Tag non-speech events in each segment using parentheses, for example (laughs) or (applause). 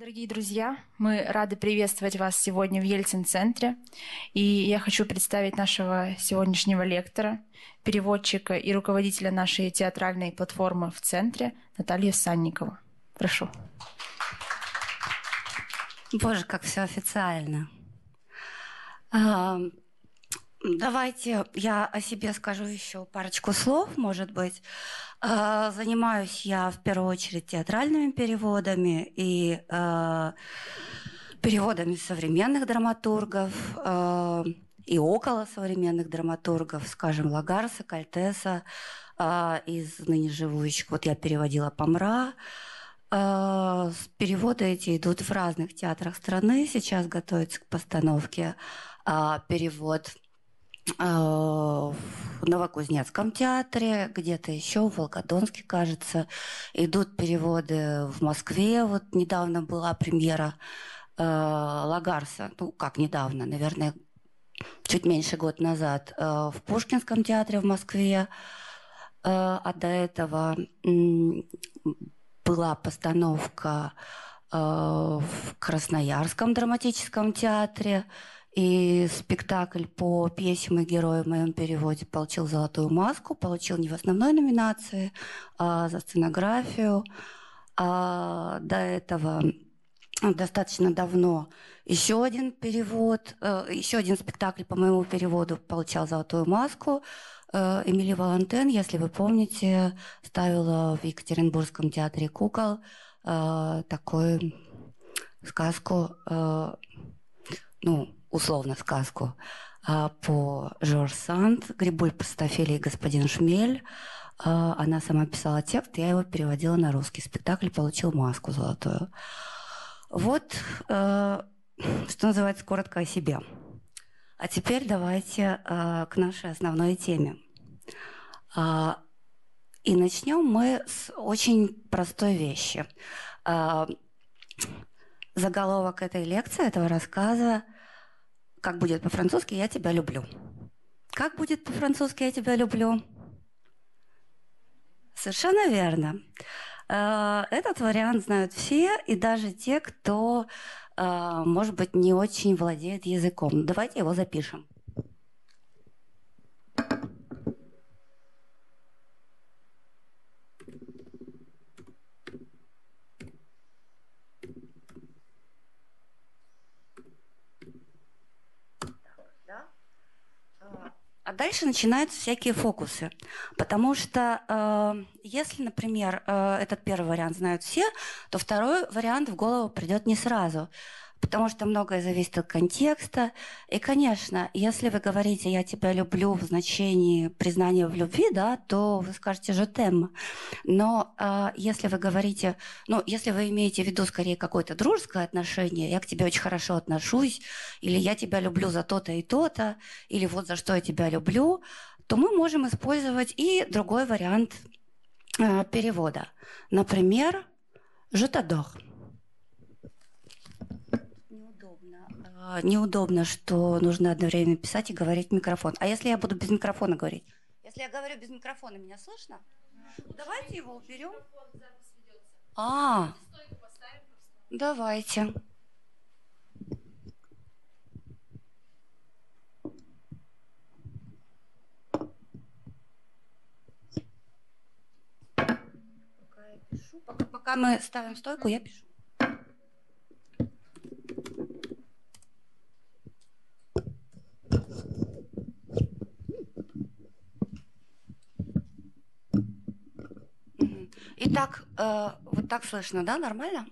Дорогие друзья, мы рады приветствовать вас сегодня в Ельцин-центре. И я хочу представить нашего сегодняшнего лектора, переводчика и руководителя нашей театральной платформы в центре Наталью Санникову. Прошу. Боже, как все официально. А, давайте я о себе скажу еще парочку слов, может быть. А, занимаюсь я в первую очередь театральными переводами и а, переводами современных драматургов а, и около современных драматургов, скажем, Лагарса, Кальтеса, из ныне живущих. Вот я переводила Помра. Переводы эти идут в разных театрах страны. Сейчас готовится к постановке перевод в Новокузнецком театре, где-то еще, в Волгодонске, кажется. Идут переводы в Москве. Вот недавно была премьера э, Лагарса. Ну, как недавно, наверное, чуть меньше год назад. Э, в Пушкинском театре в Москве. Э, а до этого была постановка в Красноярском драматическом театре. И спектакль по пьесе «Мой герой» в моем переводе получил «Золотую маску», получил не в основной номинации, а за сценографию. А до этого достаточно давно еще один перевод, э, еще один спектакль по моему переводу получал «Золотую маску». Э, Эмили Валантен, если вы помните, ставила в Екатеринбургском театре кукол э, такую сказку, ну, условно сказку а, по Жорж Санд «Грибуль, простофилий и господин Шмель». А, она сама писала текст, я его переводила на русский. Спектакль получил маску золотую. Вот, э, что называется, коротко о себе. А теперь давайте к нашей основной теме. А, и начнем мы с очень простой вещи. Заголовок этой лекции, этого рассказа – как будет по-французски «я тебя люблю». Как будет по-французски «я тебя люблю»? Совершенно верно. Э, этот вариант знают все, и даже те, кто, э, может быть, не очень владеет языком. Давайте его запишем. А дальше начинаются всякие фокусы. Потому что э, если, например, э, этот первый вариант знают все, то второй вариант в голову придет не сразу потому что многое зависит от контекста. И, конечно, если вы говорите «я тебя люблю» в значении признания в любви, да, то вы скажете «je t'aime». Но э, если вы говорите, ну, если вы имеете в виду скорее какое-то дружеское отношение, «я к тебе очень хорошо отношусь», или «я тебя люблю за то-то и то-то», или «вот за что я тебя люблю», то мы можем использовать и другой вариант э, перевода. Например, «je t'adore». А, неудобно, что нужно одновременно писать и говорить в микрофон. А если я буду без микрофона говорить? Если я говорю без микрофона, меня слышно? Давайте его уберем. А, давайте. Пока мы ставим стойку, я пишу. Итак, э, вот так слышно, да, нормально?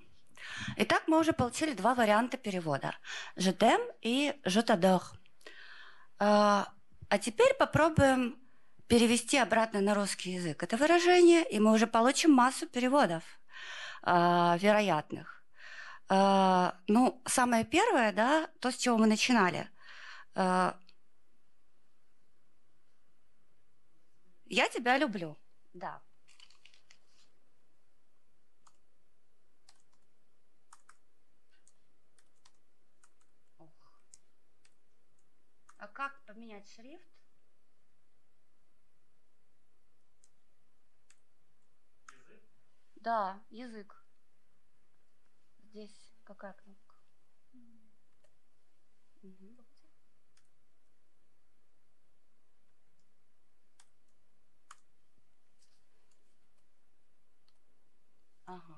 Итак, мы уже получили два варианта перевода. «Je и «je t'adore». Э, а теперь попробуем перевести обратно на русский язык это выражение, и мы уже получим массу переводов э, вероятных. Э, ну, самое первое, да, то, с чего мы начинали. Э, «Я тебя люблю». Да. А как поменять шрифт? Язык? Да, язык. Здесь Какая кнопка? Угу. Ага.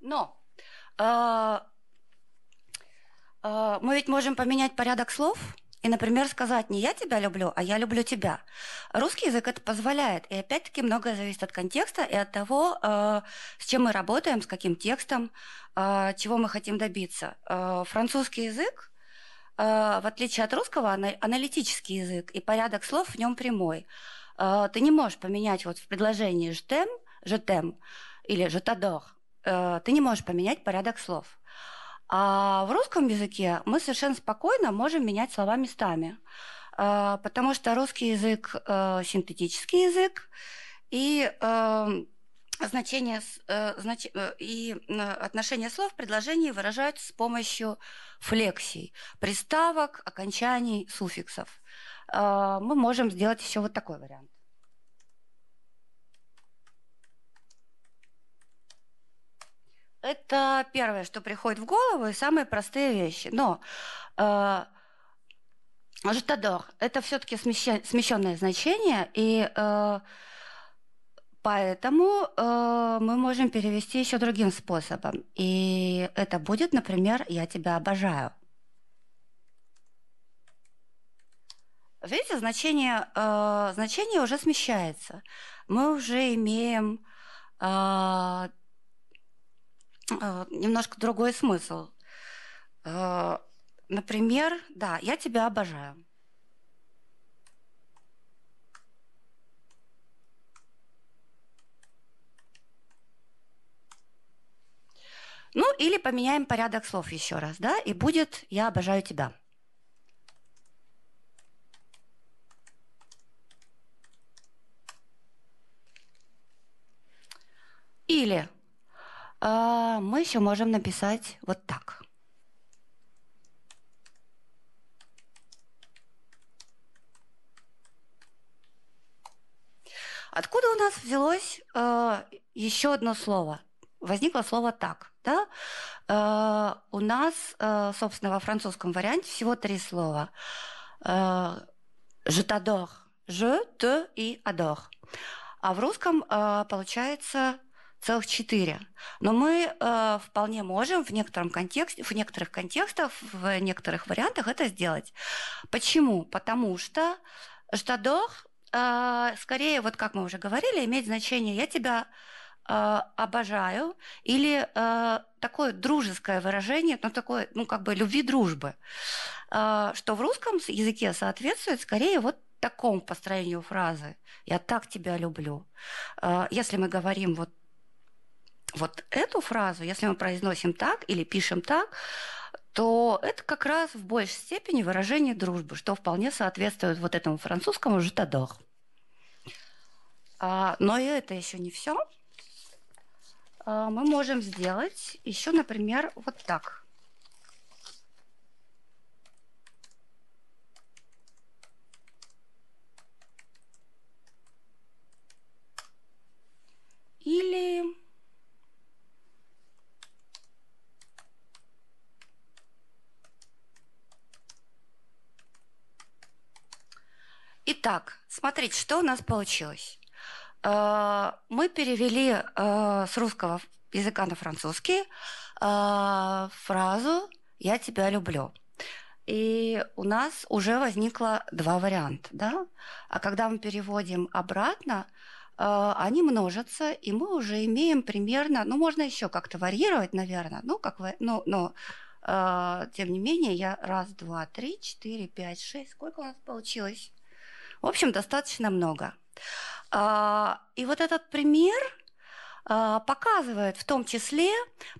Но э, э, мы ведь можем поменять порядок слов и, например, сказать не «я тебя люблю», а «я люблю тебя». Русский язык это позволяет. И опять-таки многое зависит от контекста и от того, э, с чем мы работаем, с каким текстом, э, чего мы хотим добиться. Э, французский язык, в отличие от русского, аналитический язык, и порядок слов в нем прямой. Э, ты не можешь поменять вот в предложении «je t'aime» или «je t'adore», Э, ты не можешь поменять порядок слов. А в русском языке мы совершенно спокойно можем менять слова местами, э, потому что русский язык э, синтетический язык, и значение знач, и отношение слов в предложении выражаются с помощью флексий, приставок, окончаний, суффиксов. Мы можем сделать еще вот такой вариант. Это первое, что приходит в голову, и самые простые вещи. Но э, Житадор – это все-таки смещенное значение, и э, поэтому э, мы можем перевести еще другим способом. И это будет, например, «я тебя обожаю». Видите, значение, э, значение уже смещается. Мы уже имеем э, Э, немножко другой смысл. Э, например, да, я тебя обожаю. Ну, или поменяем порядок слов еще раз, да, и будет «я обожаю тебя». Или а, мы еще можем написать вот так. Откуда у нас взялось э, еще одно слово? Возникло слово так. Да? Э, у нас, э, собственно, во французском варианте всего три слова. Э, je t'adore. Je, te и adore. А в русском э, получается целых четыре. Но мы э, вполне можем в некотором контексте, в некоторых контекстах, в некоторых вариантах это сделать. Почему? Потому что «j't'adore» э, скорее, вот как мы уже говорили, имеет значение «я тебя обожаю» или э, такое дружеское выражение, ну, такое, ну, как бы любви дружбы, э, что в русском языке соответствует скорее вот такому построению фразы «я так тебя люблю». Если мы говорим вот вот эту фразу, если мы произносим так или пишем так, то это как раз в большей степени выражение дружбы, что вполне соответствует вот этому французскому «житадор». А, но и это еще не все. А, мы можем сделать еще, например, вот так. Или Итак, смотрите, что у нас получилось. Э, мы перевели э, с русского языка на французский э, фразу «я тебя люблю». И у нас уже возникло два варианта. Да? А когда мы переводим обратно, они множатся, и мы уже имеем примерно, ну, можно еще как-то варьировать, наверное, ну, как вы, ну, но тем не менее, я раз, два, три, четыре, пять, шесть, сколько у нас получилось? В общем, достаточно много. А, и вот этот пример а, показывает в том числе,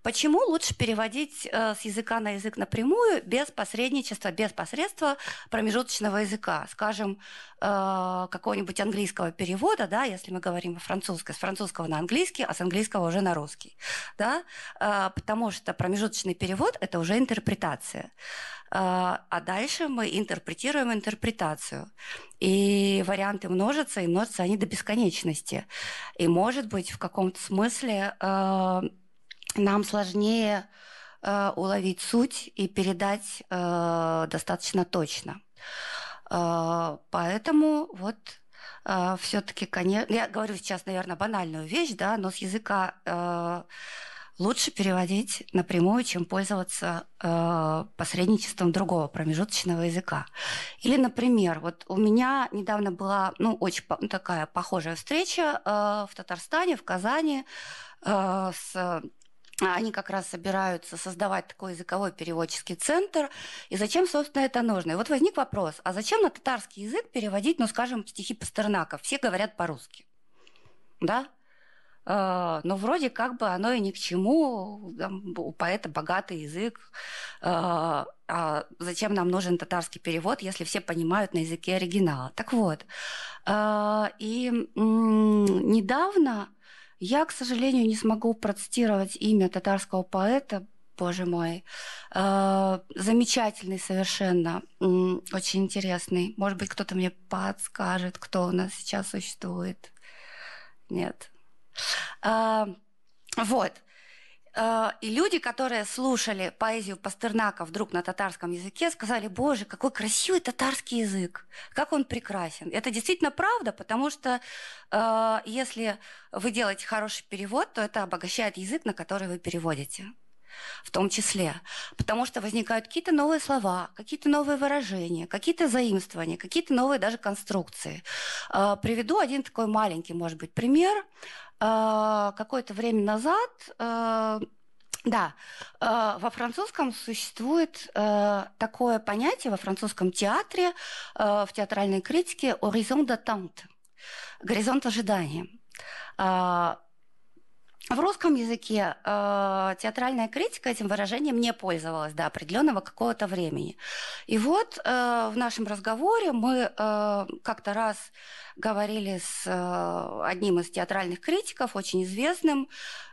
почему лучше переводить э, с языка на язык напрямую, без посредничества, без посредства промежуточного языка. Скажем, э, какого-нибудь английского перевода, да, если мы говорим о французском, с французского на английский, а с английского уже на русский. Да? Э, потому что промежуточный перевод – это уже интерпретация. А дальше мы интерпретируем интерпретацию. И варианты множатся, и множатся они до бесконечности. И, может быть, в каком-то смысле нам сложнее уловить суть и передать достаточно точно. Поэтому вот все-таки, конечно, я говорю сейчас, наверное, банальную вещь, да, но с языка лучше переводить напрямую, чем пользоваться э, посредничеством другого промежуточного языка. Или, например, вот у меня недавно была, ну, очень по- такая похожая встреча э, в Татарстане, в Казани э, с они как раз собираются создавать такой языковой переводческий центр. И зачем, собственно, это нужно? И вот возник вопрос, а зачем на татарский язык переводить, ну, скажем, стихи Пастернака? Все говорят по-русски. Да? Uh, но вроде как бы оно и ни к чему, у поэта богатый язык. Uh, а зачем нам нужен татарский перевод, если все понимают на языке оригинала? Так вот, uh, и недавно я, к сожалению, не смогу процитировать имя татарского поэта, боже мой, э, замечательный совершенно, очень интересный. Может быть, кто-то мне подскажет, кто у нас сейчас существует. Нет. Э, вот. Э, и люди, которые слушали поэзию Пастернака вдруг на татарском языке, сказали, боже, какой красивый татарский язык, как он прекрасен. Это действительно правда, потому что э, если вы делаете хороший перевод, то это обогащает язык, на который вы переводите в том числе. Потому что возникают какие-то новые слова, какие-то новые выражения, какие-то заимствования, какие-то новые даже конструкции. Э, приведу один такой маленький, может быть, пример. А, какое-то время назад э, да, во французском существует такое понятие во французском театре, в театральной критике «horizon d'attente» – горизонт ожидания. В русском языке э, театральная критика этим выражением не пользовалась до определенного какого-то времени. И вот э, в нашем разговоре мы э, как-то раз говорили с э, одним из театральных критиков, очень известным,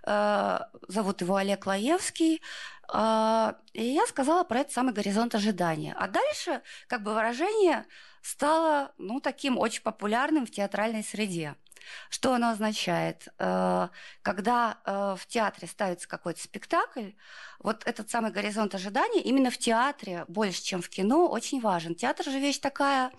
э, зовут его Олег Лаевский, э, и я сказала про этот самый горизонт ожидания. А дальше как бы выражение стало ну, таким очень популярным в театральной среде. Что оно означает? Э, когда э, в театре ставится какой-то спектакль, вот этот самый горизонт ожидания именно в театре больше, чем в кино, очень важен. Театр же вещь такая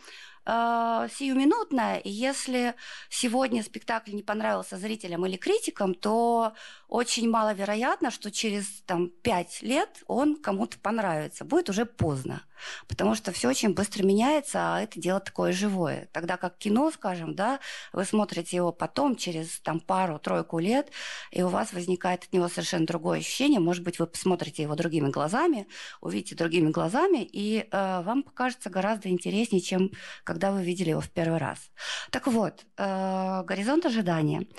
э, сиюминутная, и если сегодня спектакль не понравился зрителям или критикам, то очень маловероятно, что через там, пять лет он кому-то понравится. Будет уже поздно, потому что все очень быстро меняется, а это дело такое живое. Тогда как кино, скажем, да, вы смотрите его потом, через там, пару-тройку лет, и у вас возникает от него совершенно другое ощущение. Может быть, вы посмотрите его другими глазами, увидите другими глазами, и э, вам покажется гораздо интереснее, чем когда вы видели его в первый раз. Так вот, э, горизонт ожидания –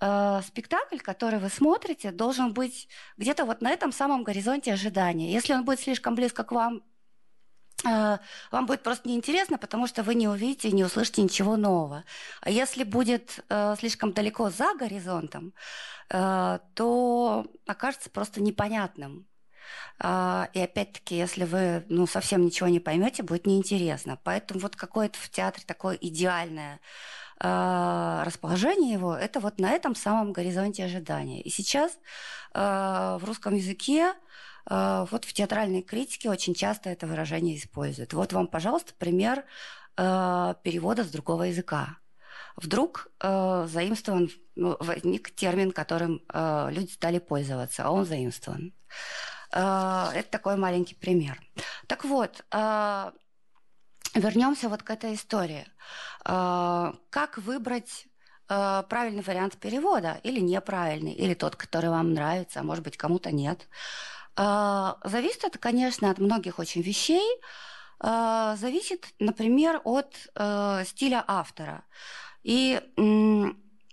э, спектакль, который вы смотрите, должен быть где-то вот на этом самом горизонте ожидания. Если он будет слишком близко к вам, вам будет просто неинтересно, потому что вы не увидите и не услышите ничего нового. А если будет э, слишком далеко за горизонтом, э, то окажется просто непонятным. Uh, и опять-таки, если вы ну, совсем ничего не поймете, будет неинтересно. Поэтому вот какое-то в театре такое идеальное а, расположение его, это вот на этом самом горизонте ожидания. И сейчас а, в русском языке а, вот в театральной критике очень часто это выражение используют. Вот вам, пожалуйста, пример перевода с другого языка. Вдруг заимствован, ну, возник термин, которым люди стали пользоваться, а он заимствован. Это такой маленький пример. Так вот, вернемся вот к этой истории. А, как выбрать а, правильный вариант перевода или неправильный, или тот, который вам нравится, а может быть кому-то нет. А, зависит это, конечно, от многих очень вещей. Зависит, например, от стиля автора. И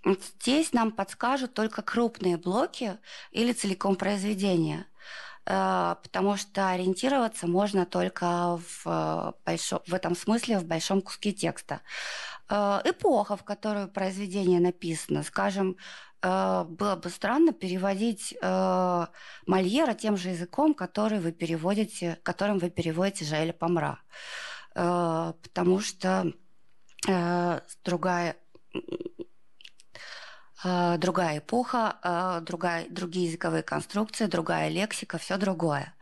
здесь нам подскажут только крупные блоки или целиком произведения. Э, потому что ориентироваться можно только в, э, большом, в этом смысле в большом куске текста. Э, эпоха, в которую произведение написано, скажем, э, было бы странно переводить э, Мольера тем же языком, который вы переводите, которым вы переводите Жаэля Помра. Э, потому что э, другая э, другая эпоха, э, другая, другие языковые конструкции, другая лексика, все другое.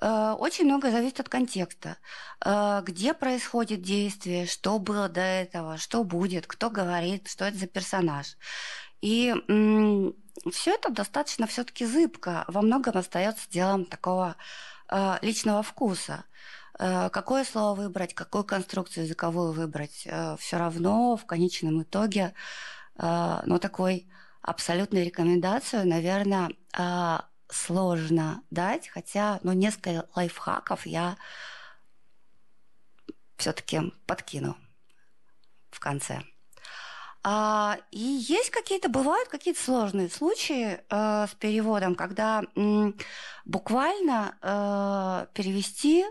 Э, очень много зависит от контекста. Э, где происходит действие, что было до этого, что будет, кто говорит, что это за персонаж. И все это достаточно все-таки зыбко. Во многом остается делом такого э, личного вкуса. Какое слово выбрать, какую конструкцию языковую выбрать, все равно в конечном итоге, ну, такой абсолютной рекомендацию, наверное, сложно дать, хотя, ну, несколько лайфхаков я все-таки подкину в конце. А, и есть какие-то, бывают какие-то сложные случаи э, с переводом, когда м, буквально э, перевести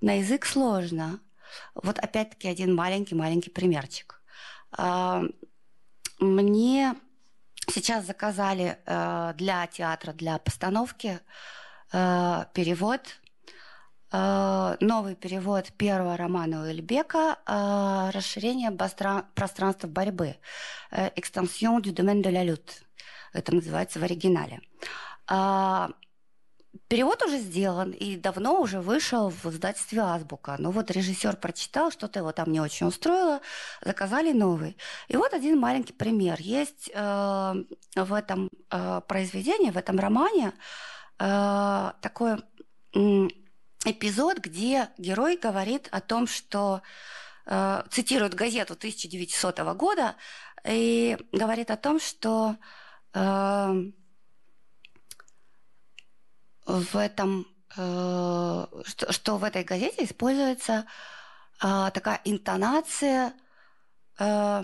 на язык сложно. Вот опять-таки один маленький-маленький примерчик. Э, мне Сейчас заказали э, для театра, для постановки э, перевод, новый перевод первого романа Уэльбека э, «Расширение пространства борьбы» э, «Extension du domaine de la lutte». Это называется в оригинале. Э, Перевод уже сделан и давно уже вышел в издательстве «Азбука». Но вот режиссер прочитал, что-то его там не очень устроило, заказали новый. И вот один маленький пример. Есть э, в этом э, произведении, в этом романе э, такой э, эпизод, где герой говорит о том, что э, цитирует газету 1900 года и говорит о том, что э, в этом, э, что, что в этой газете используется э, такая интонация. Э,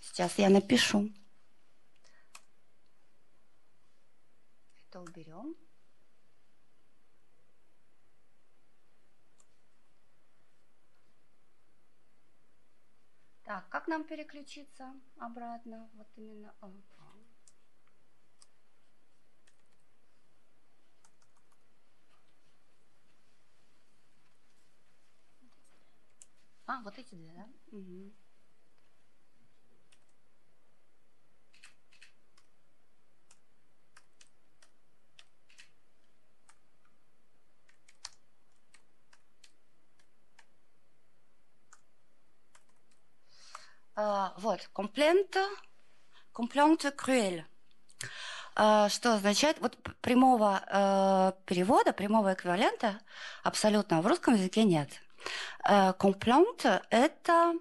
сейчас я напишу. Это уберем. Так, как нам переключиться обратно? Вот именно. А, вот эти две, да? Угу. Uh, вот, комплента, комплента крюэль. Uh, что означает, вот прямого uh, перевода, прямого эквивалента абсолютно в русском языке нет. Э, – это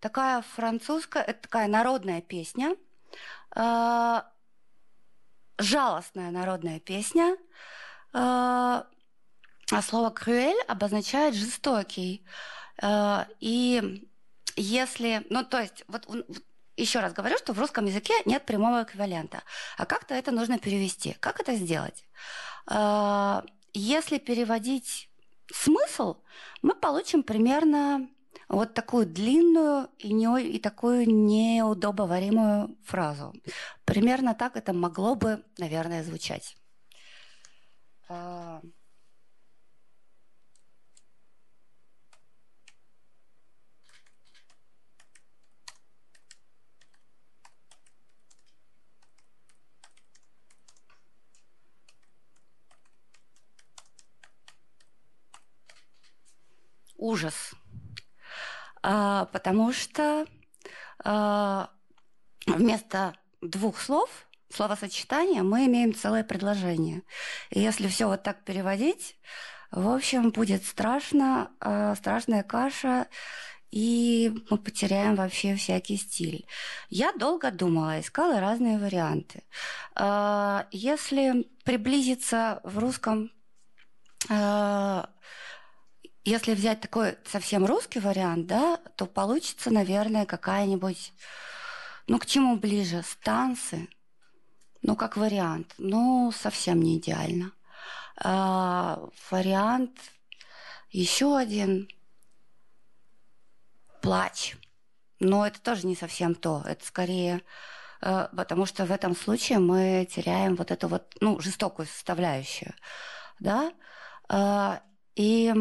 такая французская, это такая народная песня, э, жалостная народная песня. Э, а слово «крюэль» обозначает «жестокий». И если, ну то есть, вот еще раз говорю, что в русском языке нет прямого эквивалента. А как-то это нужно перевести. Как это сделать? Если переводить смысл, мы получим примерно вот такую длинную и, не, и такую неудобоваримую фразу. Примерно так это могло бы, наверное, звучать. Ужас, а, потому что а, вместо двух слов словосочетания мы имеем целое предложение. И если все вот так переводить, в общем, будет страшно, а, страшная каша, и мы потеряем вообще всякий стиль. Я долго думала, искала разные варианты. Если приблизиться в русском если взять такой совсем русский вариант, да, то получится, наверное, какая-нибудь, ну, к чему ближе, станции, ну, как вариант, ну, совсем не идеально. А, вариант еще один плач. Но это тоже не совсем то. Это скорее э, потому что в этом случае мы теряем вот эту вот, ну, жестокую составляющую, да, э, и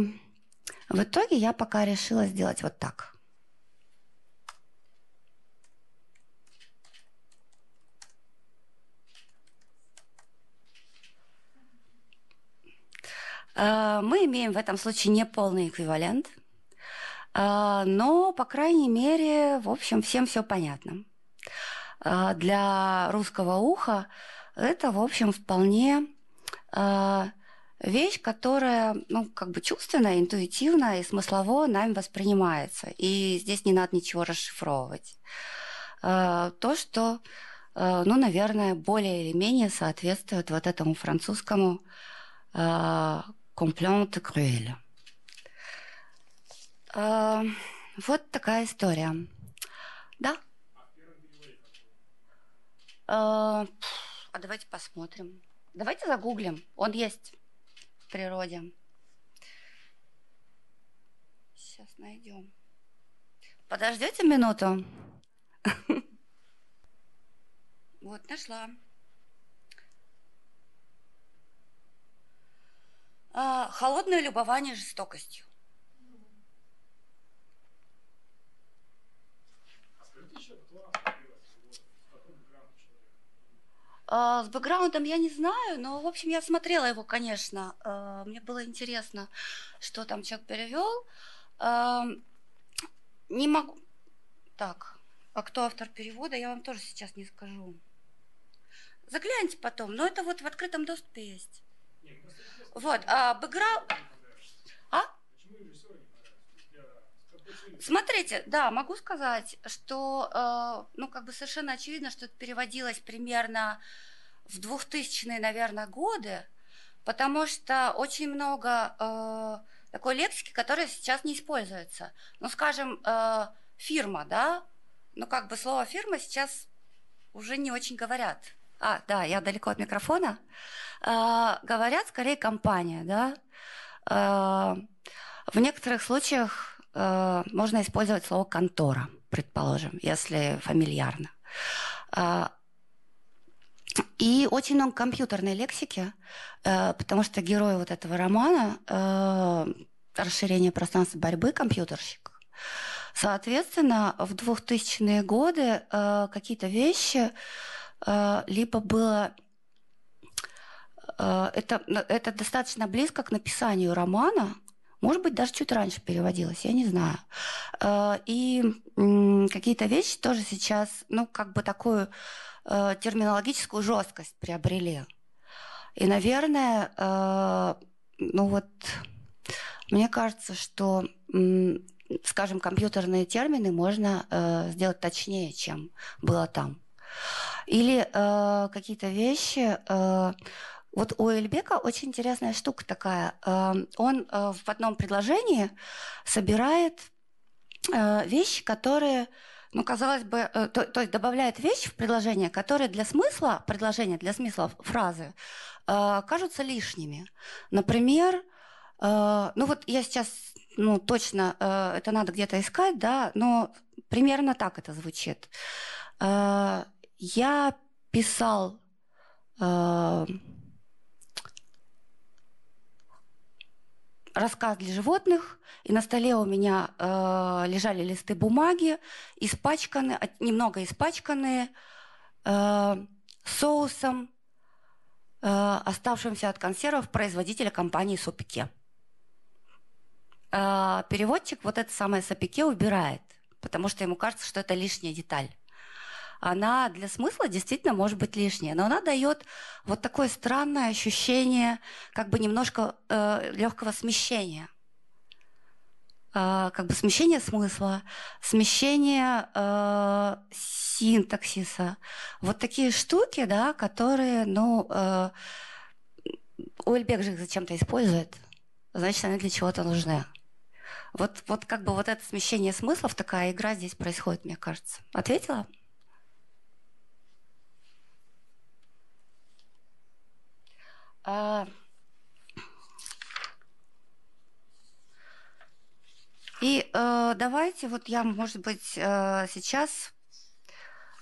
в итоге я пока решила сделать вот так. Э, мы имеем в этом случае не полный эквивалент, э, но, по крайней мере, в общем, всем все понятно. Э, для русского уха это, в общем, вполне вещь, которая, ну, как бы чувственно, интуитивно и смыслово нами воспринимается. И здесь не надо ничего расшифровывать. То, что, ну, наверное, более или менее соответствует вот этому французскому Комплянт Крюэля. А, вот такая история. Да? А давайте посмотрим. Давайте загуглим. Он есть в природе. Сейчас найдем. Подождете минуту. (laughs) Вот, нашла. А, холодное любование жестокостью. С бэкграундом я не знаю, но, в общем, я смотрела его, конечно. А, мне было интересно, что там человек перевел. Не могу... Так, а кто автор перевода, я вам тоже сейчас не скажу. Загляньте потом, но это вот в открытом доступе есть. Вот, а бэкграунд... А? Смотрите, да, могу сказать, что, э, ну, как бы совершенно очевидно, что это переводилось примерно в 2000-е, наверное, годы, потому что очень много э, такой лексики, которая сейчас не используется. Ну, скажем, э, фирма, да, ну, как бы слово фирма сейчас уже не очень говорят. А, да, я далеко от микрофона. Говорят скорее компания, да. В некоторых случаях можно использовать слово контора, предположим, если фамильярно. А, и очень много компьютерной лексики, а, потому что герой вот этого романа расширение пространства борьбы компьютерщик. Соответственно, в 2000-е годы э, какие-то вещи э, либо было Э, это, это достаточно близко к написанию романа, может быть, даже чуть раньше переводилось, я не знаю. Э, и какие-то вещи тоже сейчас, ну, как бы такую э, терминологическую жесткость приобрели. И, наверное, ну вот, мне кажется, что, скажем, компьютерные термины можно сделать точнее, чем было там. Или какие-то вещи вот у Эльбека очень интересная штука такая. Эм, он э, в одном предложении собирает э, вещи, которые, ну, казалось бы, э, то, то есть добавляет вещи в предложение, которые для смысла предложения, для смысла фразы кажутся лишними. Например, ну вот я сейчас, ну точно, это надо где-то искать, да, но примерно так это звучит. Я писал рассказ для животных, и на столе у меня э, лежали листы бумаги, испачканные, немного испачканные э, соусом, э, оставшимся от консервов производителя компании Сопике. Э, переводчик вот это самое Сопике убирает, потому что ему кажется, что это лишняя деталь она для смысла действительно может быть лишняя, но она дает вот такое странное ощущение как бы немножко э, легкого смещения. Э, как бы смещение смысла, смещение э, синтаксиса. Вот такие штуки, да, которые, ну, э, Уэльбек же их зачем-то использует, значит, они для чего-то нужны. Вот, вот как бы вот это смещение смыслов, такая игра здесь происходит, мне кажется. Ответила? И э, давайте вот я, может быть, э, сейчас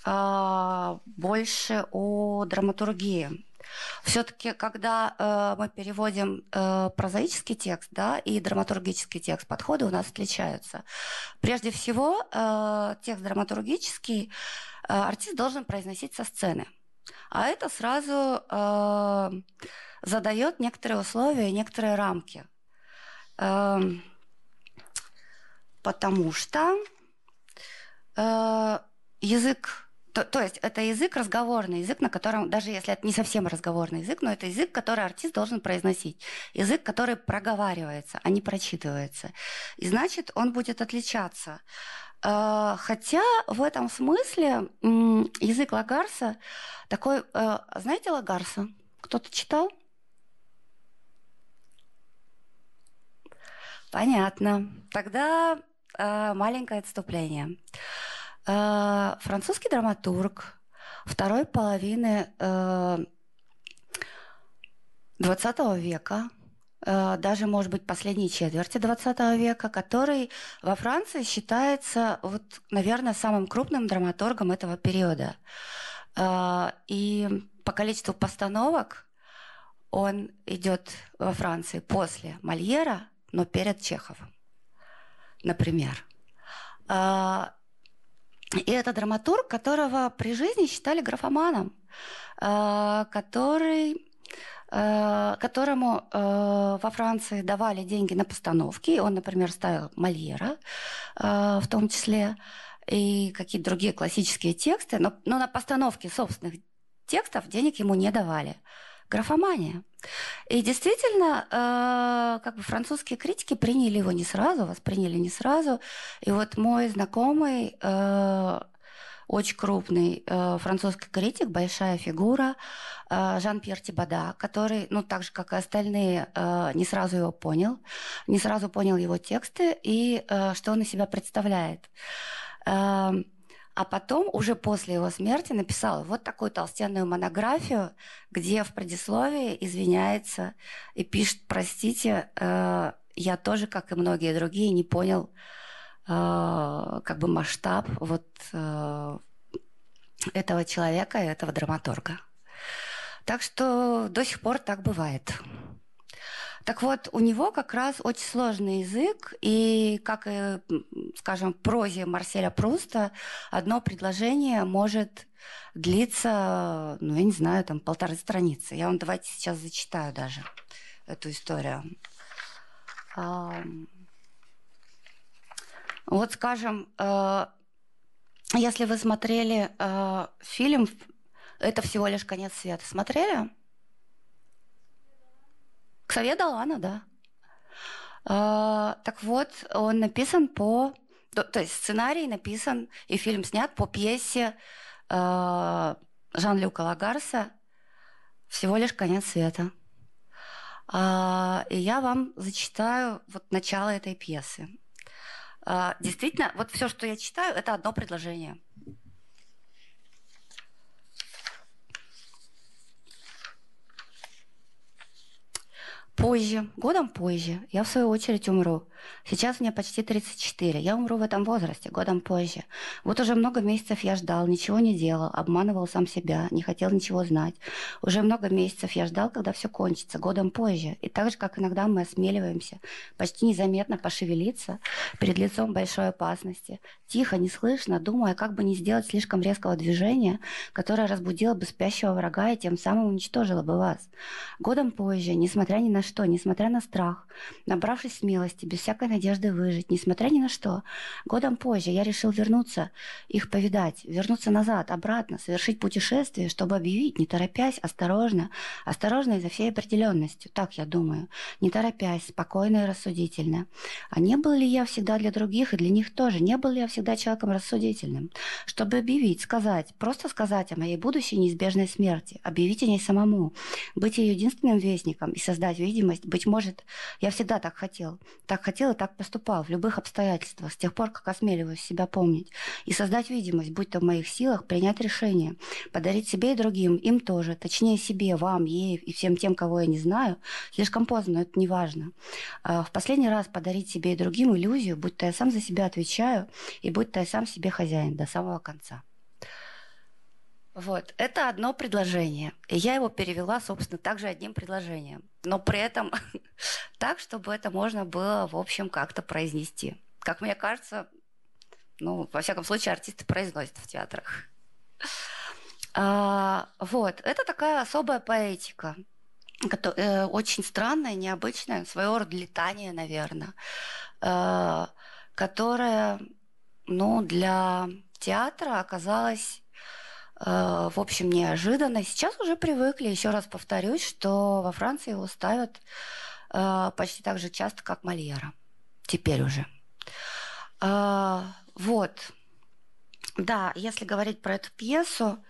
э, больше о драматургии. Все-таки, когда э, мы переводим э, прозаический текст да, и драматургический текст, подходы у нас отличаются. Прежде всего, э, текст драматургический э, артист должен произносить со сцены. А это сразу э, задает некоторые условия, некоторые рамки. Э, потому что э, язык то, то есть это язык разговорный, язык, на котором, даже если это не совсем разговорный язык, но это язык, который артист должен произносить. Язык, который проговаривается, а не прочитывается. И значит, он будет отличаться. Хотя в этом смысле язык Лагарса такой... Э, знаете Лагарса? Кто-то читал? Понятно. Тогда э, маленькое отступление. Э, французский драматург второй половины XX э, века, э, даже, может быть, последней четверти XX века, который во Франции считается, вот, наверное, самым крупным драматургом этого периода. И по количеству постановок он идет во Франции после Мольера, но перед Чеховым, например. И это драматург, которого при жизни считали графоманом, э, который э, которому э, во Франции давали деньги на постановки. Он, например, ставил Мольера в том числе и какие-то другие классические тексты, но, но на постановке собственных текстов денег ему не давали. Графомания. И действительно, э, как бы французские критики приняли его не сразу, восприняли не сразу. И вот мой знакомый, э, очень крупный э, французский критик, большая фигура, э, Жан-Пьер Тибада, который, ну, так же, как и остальные, э, не сразу его понял, не сразу понял его тексты и э, что он из себя представляет. Э, а потом, уже после его смерти, написал вот такую толстенную монографию, где в предисловии извиняется и пишет, простите, э, я тоже, как и многие другие, не понял как бы масштаб вот э, этого человека, этого драматурга. Так что до сих пор так бывает. Так вот, у него как раз очень сложный язык, и, как и, скажем, в прозе Марселя Пруста, одно предложение может длиться, ну, я не знаю, там, полторы страницы. Я вам давайте сейчас зачитаю даже эту историю. Вот, скажем, э, если вы смотрели э, фильм «Это всего лишь конец света», смотрели? Ксавье Далана, да. А, так вот, он написан по... То, есть сценарий написан и фильм снят по пьесе Жан-Люка Лагарса «Всего лишь конец света». А, и я вам зачитаю вот начало этой пьесы. А, действительно, вот все, что я читаю, это одно предложение – Позже, годом позже, я в свою очередь умру. Сейчас мне почти 34. Я умру в этом возрасте, годом позже. Вот уже много месяцев я ждал, ничего не делал, обманывал сам себя, не хотел ничего знать. Уже много месяцев я ждал, когда все кончится, годом позже. И так же, как иногда мы осмеливаемся почти незаметно пошевелиться перед лицом большой опасности, тихо, неслышно, думая, как бы не сделать слишком резкого движения, которое разбудило бы спящего врага и тем самым уничтожило бы вас. Годом позже, несмотря ни на что, несмотря на страх, набравшись смелости, без всякой надежды выжить, несмотря ни на что. Годом позже я решил вернуться, их повидать, вернуться назад, обратно, совершить путешествие, чтобы объявить, не торопясь, осторожно, осторожно и за всей определенностью, так я думаю, не торопясь, спокойно и рассудительно. А не был ли я всегда для других и для них тоже? Не был ли я всегда человеком рассудительным? Чтобы объявить, сказать, просто сказать о моей будущей неизбежной смерти, объявить о ней самому, быть ее единственным вестником и создать видимость, быть может, я всегда так хотел, так хотел и так поступал в любых обстоятельствах, с тех пор, как осмеливаюсь себя помнить, и создать видимость, будь то в моих силах, принять решение, подарить себе и другим, им тоже, точнее себе, вам, ей и всем тем, кого я не знаю, слишком поздно, но это не важно. А, в последний раз подарить себе и другим иллюзию, будь то я сам за себя отвечаю, и будь то я сам себе хозяин до самого конца. Вот, это одно предложение. И я его перевела, собственно, также одним предложением. Но при этом (laughs) так, чтобы это можно было, в общем, как-то произнести. Как мне кажется, ну, во всяком случае, артисты произносят в театрах. А, вот, это такая особая поэтика. Э, очень странная, необычная, своего рода летание, наверное, э, которая, ну, для театра оказалась в общем, неожиданно. Сейчас уже привыкли. Еще раз повторюсь, что во Франции его ставят почти так же часто, как Мольера. Теперь уже. Вот. Да, если говорить про эту пьесу,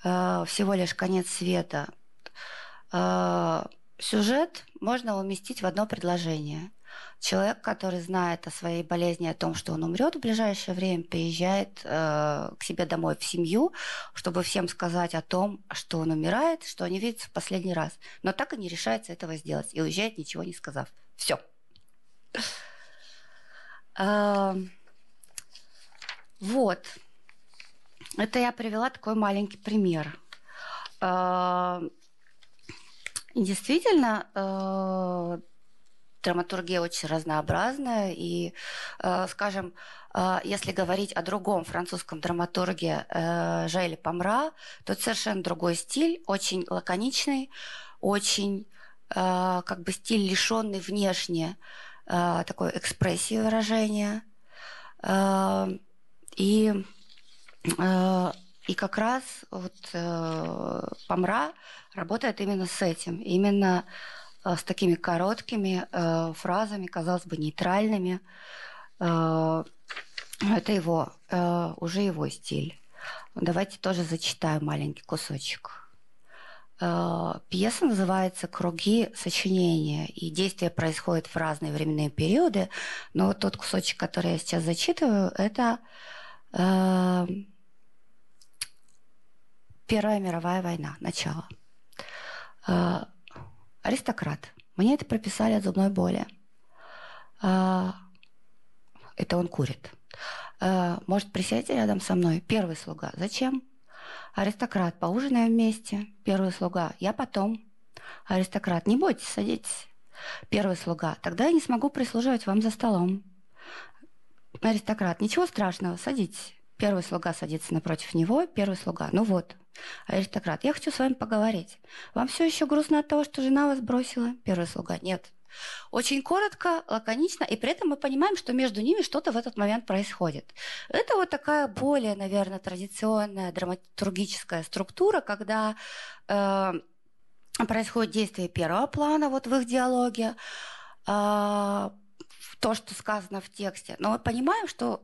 всего лишь конец света, Э, сюжет можно уместить в одно предложение. Человек, который знает о своей болезни, о том, что он умрет в ближайшее время, приезжает э, к себе домой в семью, чтобы всем сказать о том, что он умирает, что они видятся в последний раз. Но так и не решается этого сделать и уезжает, ничего не сказав. Все. Э, вот. Это я привела такой маленький пример. Э, Действительно, э, драматургия очень разнообразная, и, э, скажем, э, если говорить о другом французском драматурге э, Жайле Памра, то это совершенно другой стиль, очень лаконичный, очень как бы стиль лишенный внешне такой экспрессии выражения. И и как раз вот Памра работает именно с этим, именно с такими короткими э, фразами, казалось бы, нейтральными. Э, это его, э, уже его стиль. Давайте тоже зачитаю маленький кусочек. Э, пьеса называется «Круги сочинения», и действие происходит в разные временные периоды, но вот тот кусочек, который я сейчас зачитываю, это э, Первая мировая война, начало. Аристократ. Мне это прописали от зубной боли. Э, это он курит. Э, может, присядьте рядом со мной? Первый слуга. Зачем? Аристократ. Поужинаем вместе. Первый слуга. Я потом. Аристократ. Не бойтесь, садитесь. Первый слуга. Тогда я не смогу прислуживать вам за столом. Аристократ. Ничего страшного, садитесь. Первый слуга садится напротив него, первый слуга. Ну вот, аристократ, я хочу с вами поговорить. Вам все еще грустно от того, что жена вас бросила? Первый слуга. Нет. Очень коротко, лаконично, и при этом мы понимаем, что между ними что-то в этот момент происходит. Это вот такая более, наверное, традиционная драматургическая структура, когда э, происходит действие первого плана вот в их диалоге, э, то, что сказано в тексте. Но мы понимаем, что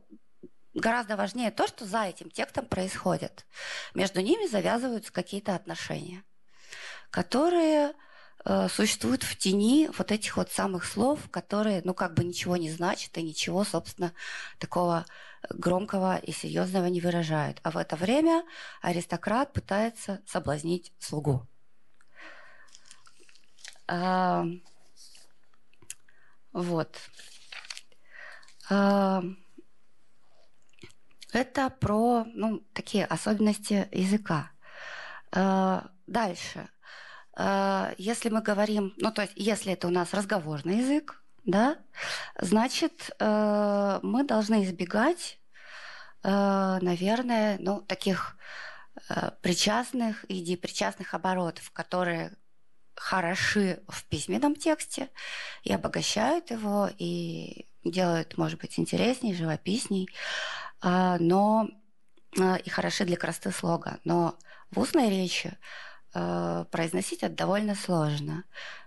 гораздо важнее то, что за этим текстом происходит. Между ними завязываются какие-то отношения, которые э, существуют в тени вот этих вот самых слов, которые, ну, как бы ничего не значат и ничего, собственно, такого громкого и серьезного не выражают. А в это время аристократ пытается соблазнить слугу. А, вот. А, это про ну, такие особенности языка. Э, дальше. Э, если мы говорим, ну то есть если это у нас разговорный язык, да, значит э, мы должны избегать, наверное, ну таких причастных и депричастных оборотов, которые хороши в письменном тексте и обогащают его, и делают, может быть, интересней, живописней. А, но а, и хороши для красоты слога. Но в устной речи а, произносить это довольно сложно.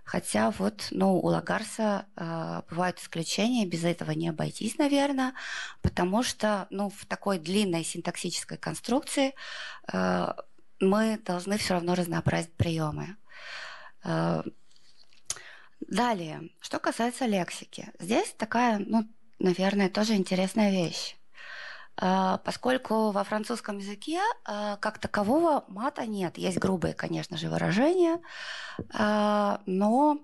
Хотя вот ну, у Лагарса э, бывают исключения, без этого не обойтись, наверное, потому что ну, в такой длинной синтаксической конструкции э, мы должны все равно разнообразить приемы. Э, далее, что касается лексики. Здесь такая, ну, наверное, тоже интересная вещь. А, поскольку во французском языке а, как такового мата нет. Есть грубые, конечно же, выражения, а, но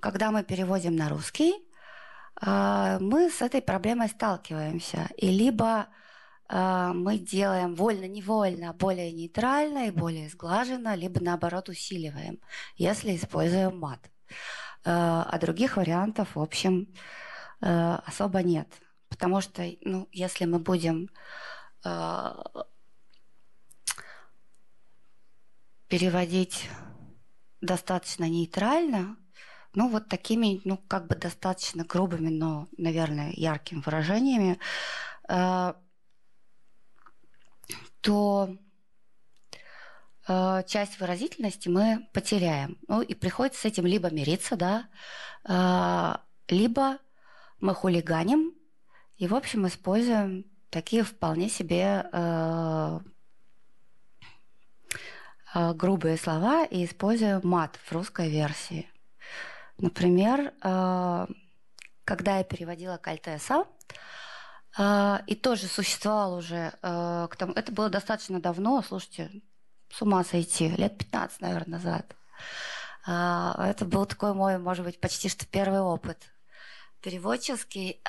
когда мы переводим на русский, мы с этой проблемой сталкиваемся. И либо мы делаем вольно-невольно более нейтрально и более сглаженно, либо наоборот усиливаем, если используем мат. А других вариантов, в общем, особо нет. Потому что, ну, если мы будем э, переводить достаточно нейтрально, ну, вот такими, ну, как бы достаточно грубыми, но, наверное, яркими выражениями, э, то э, часть выразительности мы потеряем. Ну, и приходится с этим либо мириться, да, э, либо мы хулиганим и, в общем, используем такие вполне себе э, э, грубые слова и используем мат в русской версии. Например, э, когда я переводила Кальтеса, э, и тоже существовал уже, э, к тому, это было достаточно давно, слушайте, с ума сойти, лет 15, наверное, назад. Это был такой мой, может быть, почти что первый опыт переводческий.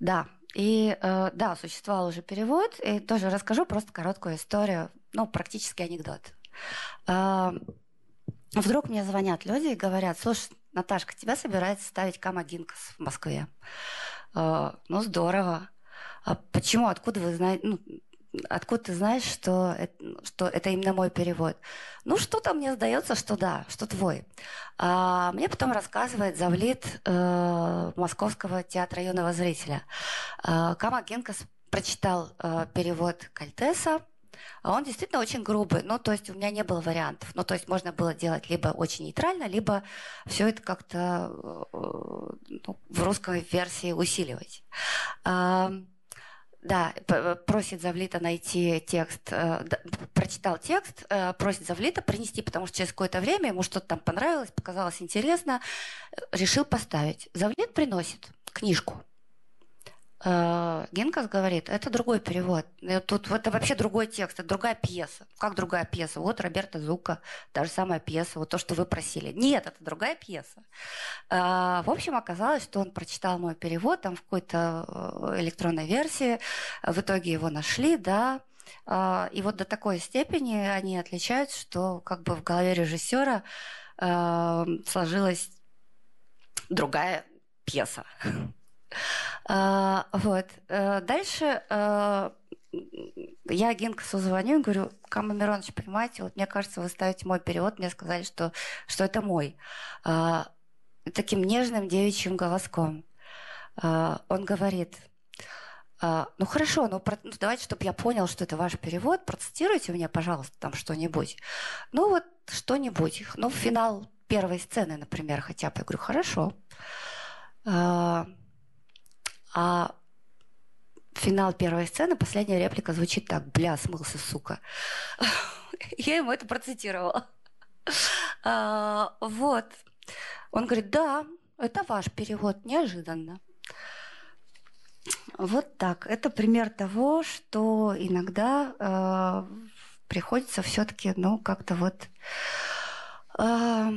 Да, и да, существовал уже перевод, и тоже расскажу просто короткую историю, ну, практически анекдот. Вдруг мне звонят люди и говорят, слушай, Наташка, тебя собирается ставить Камагинкас в Москве. Э, ну, здорово. А почему? Откуда вы знаете? Ну, откуда ты знаешь, что это, что это именно мой перевод? Ну, что-то мне сдается, что да, что твой. А мне потом рассказывает завлит э, Московского театра юного зрителя. Э, Кама Генкас прочитал э, перевод Кальтеса, а он действительно очень грубый. Ну, то есть у меня не было вариантов. Ну, то есть можно было делать либо очень нейтрально, либо все это как-то э, ну, в русской версии усиливать. Да, просит Завлита найти текст, э, прочитал текст, э, просит Завлита принести, потому что через какое-то время ему что-то там понравилось, показалось интересно, решил поставить. Завлит приносит книжку. Э, Генкас говорит, это другой перевод. Э, тут это вообще другой текст, это другая пьеса. Как другая пьеса? Вот Роберта Зука, та же самая пьеса, вот то, что вы просили. Нет, это другая пьеса. Э, в общем, оказалось, что он прочитал мой перевод там в какой-то электронной версии. В итоге его нашли, да. И вот до такой степени они отличаются, что как бы в голове режиссера сложилась другая пьеса. А, вот. Э, дальше э, я Генкасу звоню и говорю, Кама Миронович, понимаете, вот мне кажется, вы ставите мой перевод, мне сказали, что, что это мой. А, таким нежным девичьим голоском. А, он говорит, ну хорошо, ну, про, ну давайте, чтобы я понял, что это ваш перевод, процитируйте мне, пожалуйста, там что-нибудь. Ну вот что-нибудь. Ну, финал первой сцены, например, хотя бы. Я говорю, хорошо. А финал первой сцены, последняя реплика звучит так. Бля, смылся, сука. (laughs) Я ему это процитировала. А, вот. Он говорит, да, это ваш перевод, неожиданно. Вот так. Это пример того, что иногда э, приходится все-таки, ну, как-то вот э,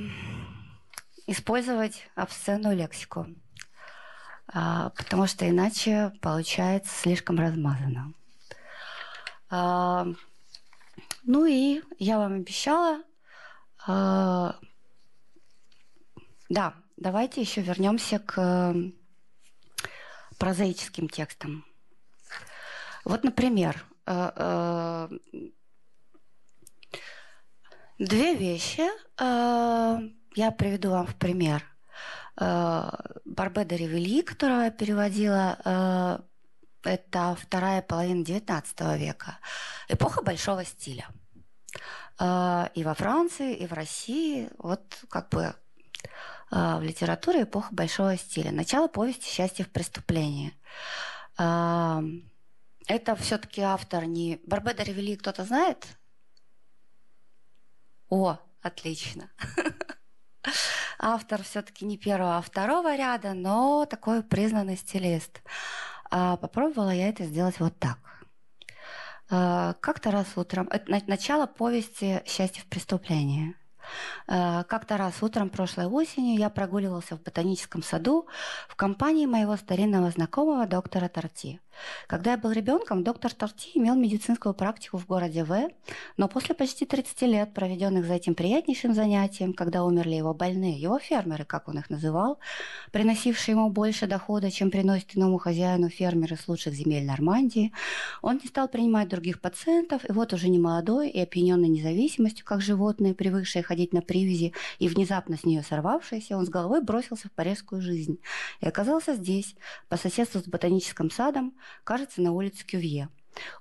использовать обсценную лексику. А, потому что иначе получается слишком размазано. А, ну и я вам обещала, а, да, давайте еще вернемся к прозаическим текстам. Вот, например, две вещи я приведу вам в пример – Э, Барбе де Ревели, которая переводила э, это вторая половина XIX века, эпоха большого стиля. Э, и во Франции, и в России, вот как бы в литературе эпоха большого стиля. Начало повести «Счастье в преступлении». Это все-таки автор не... Барбе де Ревели кто-то знает? О, отлично. (laughs) Автор все-таки не первого, а второго ряда, но такой признанный стилист. А попробовала я это сделать вот так. А, как-то раз утром, это начало повести «Счастье в преступлении». Э, как-то раз утром прошлой осенью я прогуливался в ботаническом саду в компании моего старинного знакомого доктора Торти. Когда я был ребенком, доктор Торти имел медицинскую практику в городе В, но после почти 30 лет, проведенных за этим приятнейшим занятием, когда умерли его больные, его фермеры, как он их называл, приносившие ему больше дохода, чем приносит иному хозяину фермеры с лучших земель Нормандии, он не стал принимать других пациентов, и вот уже не молодой и опьяненный независимостью, как животные, привыкшие ходить на привязи и внезапно с нее сорвавшиеся, он с головой бросился в парижскую жизнь и оказался здесь, по соседству с ботаническим садом, кажется, на улице Кювье.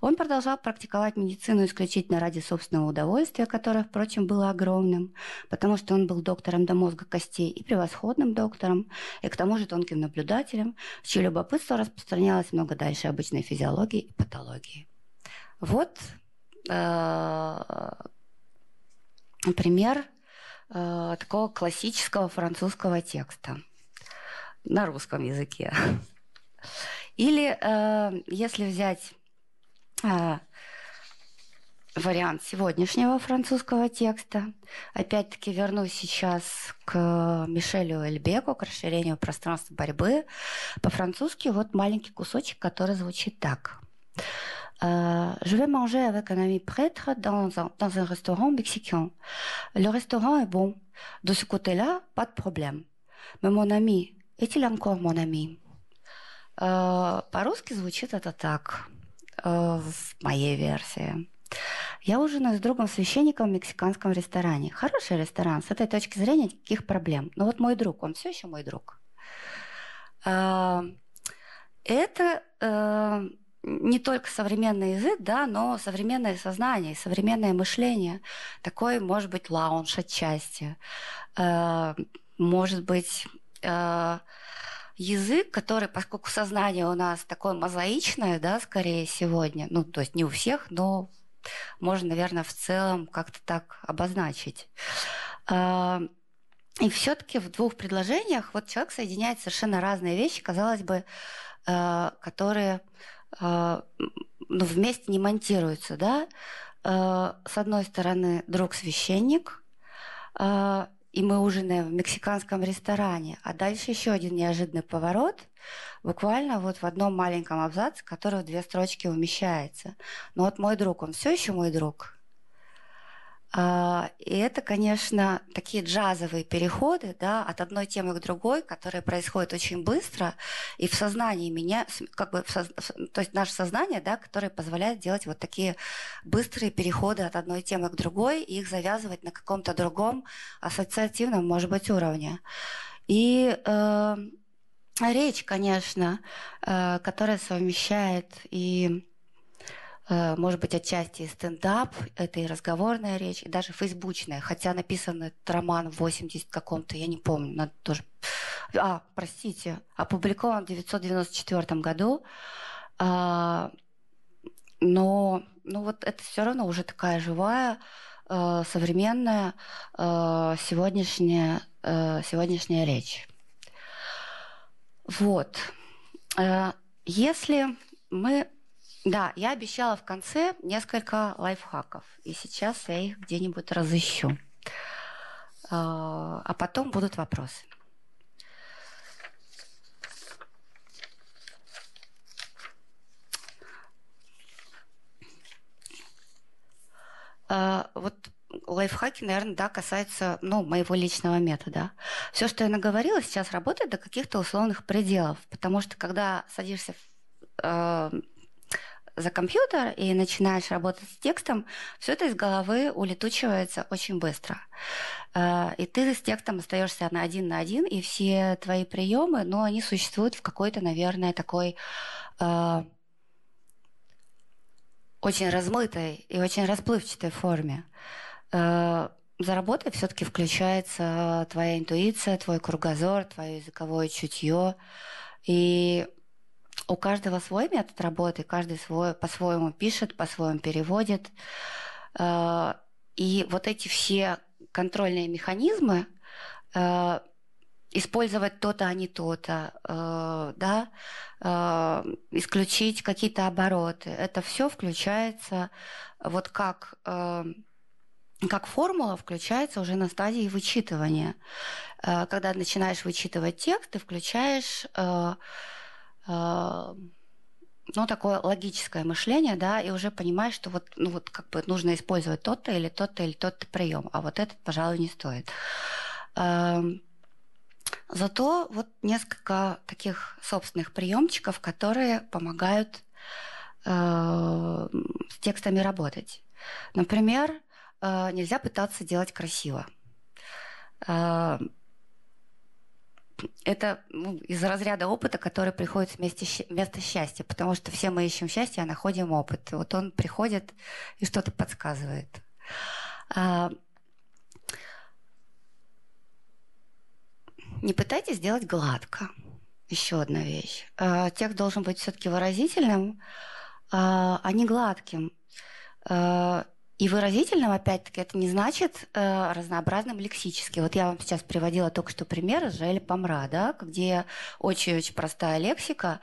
Он продолжал практиковать медицину исключительно ради собственного удовольствия, которое, впрочем, было огромным, потому что он был доктором до мозга костей и превосходным доктором, и к тому же тонким наблюдателем, чье любопытство распространялось много дальше обычной физиологии и патологии. Вот э, пример э, такого классического французского текста на русском языке. Или э, если взять э, вариант сегодняшнего французского текста, опять-таки вернусь сейчас к Мишелю Эльбеку, к расширению пространства борьбы. По-французски вот маленький кусочек, который звучит так. je vais manger avec un ami prêtre dans un, dans un restaurant mexicain. Le restaurant est bon. De ce côté-là, pas de problème. Mais mon ami, est-il encore mon ami Э, по-русски звучит это так, э, в моей версии. Я ужинаю с другом священником в мексиканском ресторане. Хороший ресторан, с этой точки зрения никаких проблем. Но вот мой друг, он все еще мой друг. Э, это не только современный язык, да, но современное сознание, современное мышление. Такой, может быть, лаунж отчасти. Может быть, язык, который, поскольку сознание у нас такое мозаичное, да, скорее сегодня, ну, то есть не у всех, но можно, наверное, в целом как-то так обозначить. А, и все-таки в двух предложениях вот человек соединяет совершенно разные вещи, казалось бы, а, которые а, ну, вместе не монтируются, да. С одной стороны, друг священник, и мы ужинаем в мексиканском ресторане. А дальше еще один неожиданный поворот, буквально вот в одном маленьком абзаце, который в две строчки умещается. Но вот мой друг, он все еще мой друг. А, и это, конечно, такие джазовые переходы да, от одной темы к другой, которые происходят очень быстро, и в сознании меня, как бы, соз... то есть наше сознание, да, которое позволяет делать вот такие быстрые переходы от одной темы к другой, и их завязывать на каком-то другом ассоциативном, может быть, уровне. И э, речь, конечно, э, которая совмещает и может быть, отчасти стендап, это и разговорная речь, и даже фейсбучная, хотя написан этот роман в 80 каком-то, я не помню, надо тоже... А, простите, опубликован в 1994 году, а, но ну вот это все равно уже такая живая, э, современная э, сегодняшняя, сегодняшняя речь. Вот. Если мы да, я обещала в конце несколько лайфхаков, и сейчас я их где-нибудь разыщу. А, а потом будут вопросы. А, вот лайфхаки, наверное, да, касаются, ну, моего личного метода. Все, что я наговорила, сейчас работает до каких-то условных пределов, потому что когда садишься в, за компьютер и начинаешь работать с текстом, все это из головы улетучивается очень быстро. Э, и ты с текстом остаешься на один на один, и все твои приемы, но ну, они существуют в какой-то, наверное, такой э, очень размытой и очень расплывчатой форме. Э, за работой все-таки включается твоя интуиция, твой кругозор, твое языковое чутье. И у каждого свой метод работы, каждый свой по-своему пишет, по-своему переводит. Э, и вот эти все контрольные механизмы, э, использовать то-то, а не то-то, э, да, исключить какие-то обороты, это все включается вот как как формула включается уже на стадии вычитывания. Когда начинаешь вычитывать текст, ты включаешь ну, такое логическое мышление, да, и уже понимаешь, что вот, ну, вот как бы нужно использовать тот-то или тот-то или тот-то прием, а вот этот, пожалуй, не стоит. Эм, зато вот несколько таких собственных приемчиков, которые помогают с текстами работать. Например, нельзя пытаться делать красиво. Это ну, из разряда опыта, который приходит вместе, вместо счастья, потому что все мы ищем счастье, а находим опыт. Вот он приходит и что-то подсказывает. Э, не пытайтесь сделать гладко. Еще одна вещь. Текст должен быть все-таки выразительным, а не гладким. И выразительным, опять-таки, это не значит э, разнообразным лексически. Вот я вам сейчас приводила только что пример из Жели Помра, да, где очень-очень простая лексика,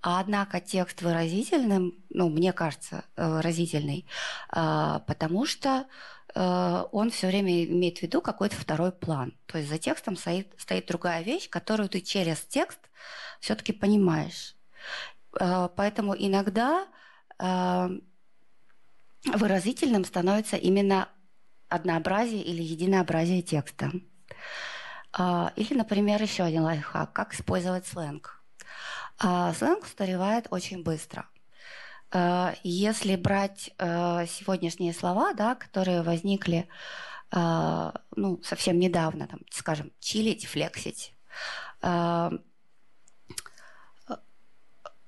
а однако текст выразительным, ну, мне кажется, э, выразительный, э, потому что э, он все время имеет в виду какой-то второй план. То есть за текстом стоит, стоит другая вещь, которую ты через текст все-таки понимаешь. Э, поэтому иногда э, выразительным становится именно однообразие или единообразие текста. А, или, например, еще один лайфхак, как использовать сленг. А, сленг устаревает очень быстро. А, если брать сегодняшние слова, да, которые возникли ну, совсем недавно, там, скажем, чилить, флексить,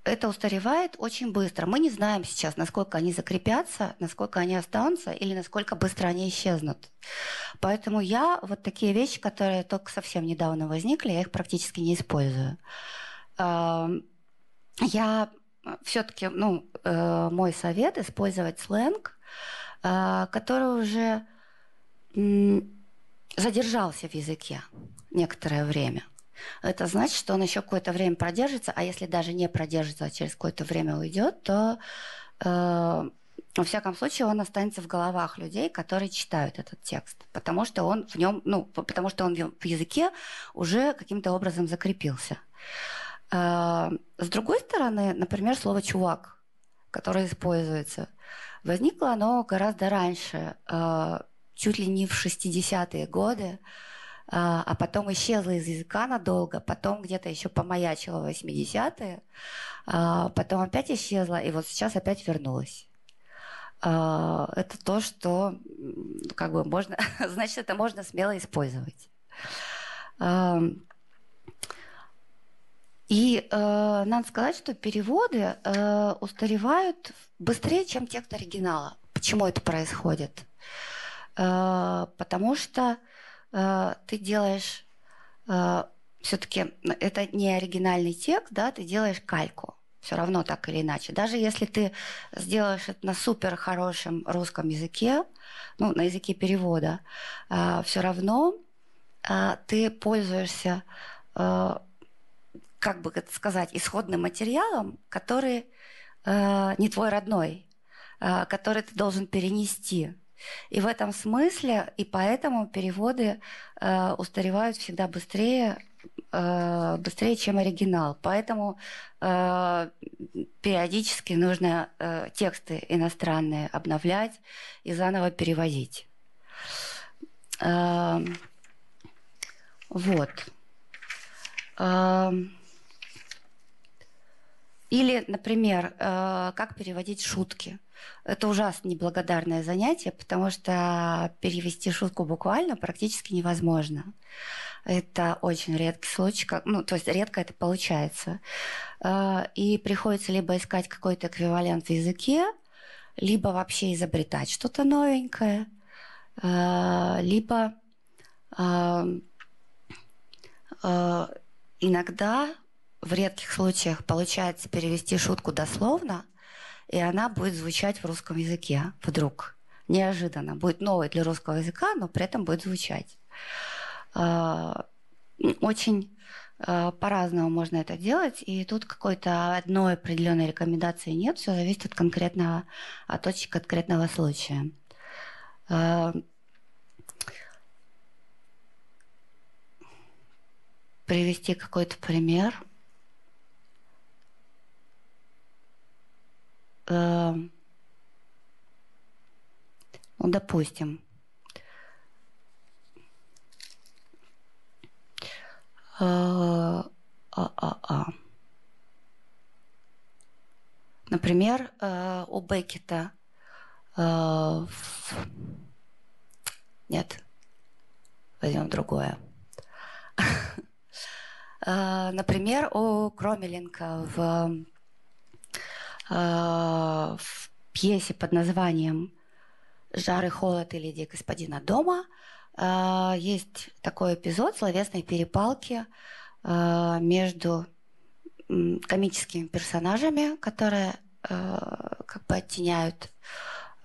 это устаревает очень быстро. Мы не знаем сейчас, насколько они закрепятся, насколько они останутся или насколько быстро они исчезнут. Поэтому я вот такие вещи, которые только совсем недавно возникли, я их практически не использую. Я все-таки, ну, э, мой совет использовать сленг, э, который уже задержался в языке некоторое время – это значит, что он еще какое-то время продержится, а если даже не продержится, а через какое-то время уйдет, то э, во всяком случае он останется в головах людей, которые читают этот текст, потому что он в нем, ну, потому что он в языке уже каким-то образом закрепился. Э, с другой стороны, например, слово чувак, которое используется, возникло оно гораздо раньше, э, чуть ли не в 60-е годы. А потом исчезла из языка надолго, потом где-то еще помаячила в 80-е, а, потом опять исчезла, и вот сейчас опять вернулась. А, это то, что как бы можно, (laughs) значит, это можно смело использовать. И э, надо сказать, что переводы э, устаревают быстрее, чем текст оригинала. Почему это происходит? Э, потому что ты делаешь э, все-таки это не оригинальный текст, да, ты делаешь кальку. Все равно так или иначе. Даже если ты сделаешь это на супер хорошем русском языке, ну, на языке перевода, э, все равно ты пользуешься, как бы это сказать, исходным материалом, который не твой родной, который ты должен перенести и в этом смысле, и поэтому переводы э, устаревают всегда быстрее, э, быстрее, чем оригинал. Поэтому э, периодически нужно э, тексты иностранные обновлять и заново переводить. Э, вот. Э, или, например, э, как переводить шутки. Это ужасно неблагодарное занятие, потому что перевести шутку буквально практически невозможно. Это очень редкий случай, как, ну, то есть редко это получается. Э, и приходится либо искать какой-то эквивалент в языке, либо вообще изобретать что-то новенькое, э, либо иногда в редких случаях получается перевести шутку дословно, и она будет звучать в русском языке вдруг. Неожиданно. Будет новой для русского языка, но при этом будет звучать. А, очень а, по-разному можно это делать, и тут какой-то одной определенной рекомендации нет, все зависит от конкретного, от очень конкретного случая. А, привести какой-то пример – Эм, ну, допустим, а, а, а. Например, э, у Беккета э, нет, возьмем другое. (laughs) Э, например, у Кромеленко в, в пьесе под названием «Жар и холод или леди господина дома» есть такой эпизод словесной перепалки между комическими персонажами, которые э, как бы оттеняют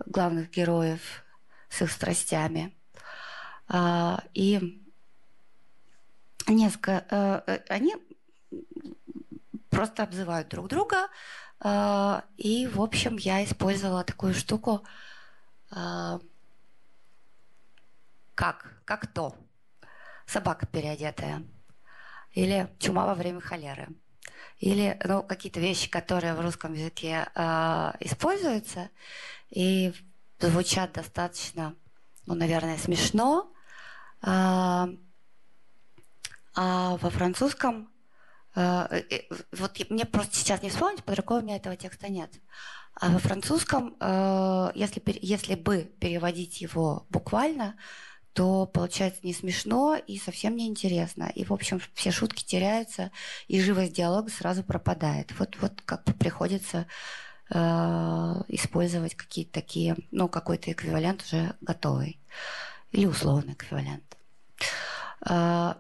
главных героев с их страстями. Э, и несколько... Э, э, они просто обзывают друг друга. Э, и, в общем, я использовала такую штуку, э, как, как то. Собака переодетая. Или чума во время холеры или ну, какие-то вещи, которые в русском языке э, используются и звучат достаточно, ну, наверное, смешно. А во французском вот мне просто сейчас не вспомнить, под рукой у меня этого текста нет. А во французском, э, если, если бы переводить его буквально, то получается не смешно и совсем не интересно. И, в общем, все шутки теряются, и живость диалога сразу пропадает. Вот, вот как бы приходится э, использовать какие-то такие, ну, какой-то эквивалент уже готовый. Или условный эквивалент. Э,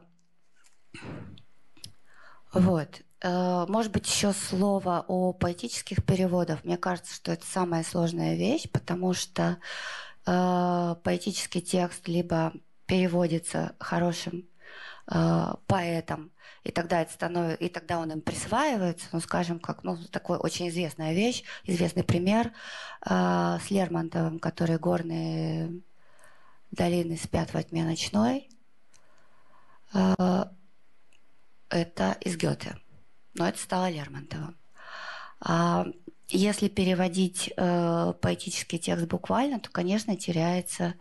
вот. Э, может быть, еще слово о поэтических переводах. Мне кажется, что это самая сложная вещь, потому что э, поэтический текст либо переводится хорошим э, поэтом, и тогда это становится, и тогда он им присваивается, ну, скажем, как, ну, такой очень известная вещь, известный пример э, с Лермонтовым, который «Горные долины спят во тьме ночной». Э, это из Гёте, но это стало Лермонтовым. А если переводить э, поэтический текст буквально, то, конечно, теряется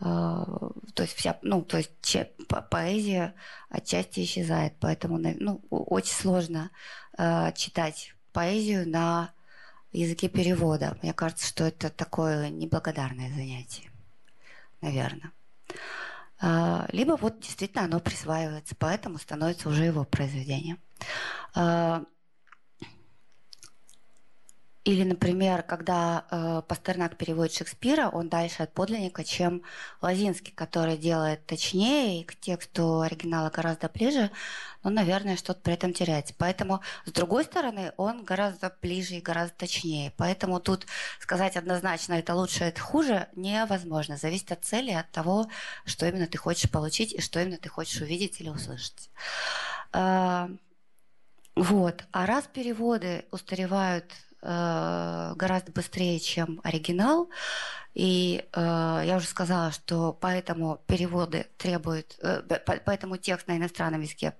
э, то есть вся, ну, то есть че, по поэзия отчасти исчезает, поэтому ну, очень сложно э, читать поэзию на языке перевода. Мне кажется, что это такое неблагодарное занятие, наверное. Э, либо вот действительно оно присваивается, поэтому становится уже его произведением. Или, например, когда э, Пастернак переводит Шекспира, он дальше от подлинника, чем Лазинский, который делает точнее и к тексту оригинала гораздо ближе, но, наверное, что-то при этом теряется. Поэтому, с другой стороны, он гораздо ближе и гораздо точнее. Поэтому тут сказать однозначно, это лучше, это хуже, невозможно. Зависит от цели, от того, что именно ты хочешь получить и что именно ты хочешь увидеть или услышать. Э, вот. А раз переводы устаревают гораздо быстрее, чем оригинал. И э, я уже сказала, что поэтому переводы требуют, э, поэтому текст на иностранном языке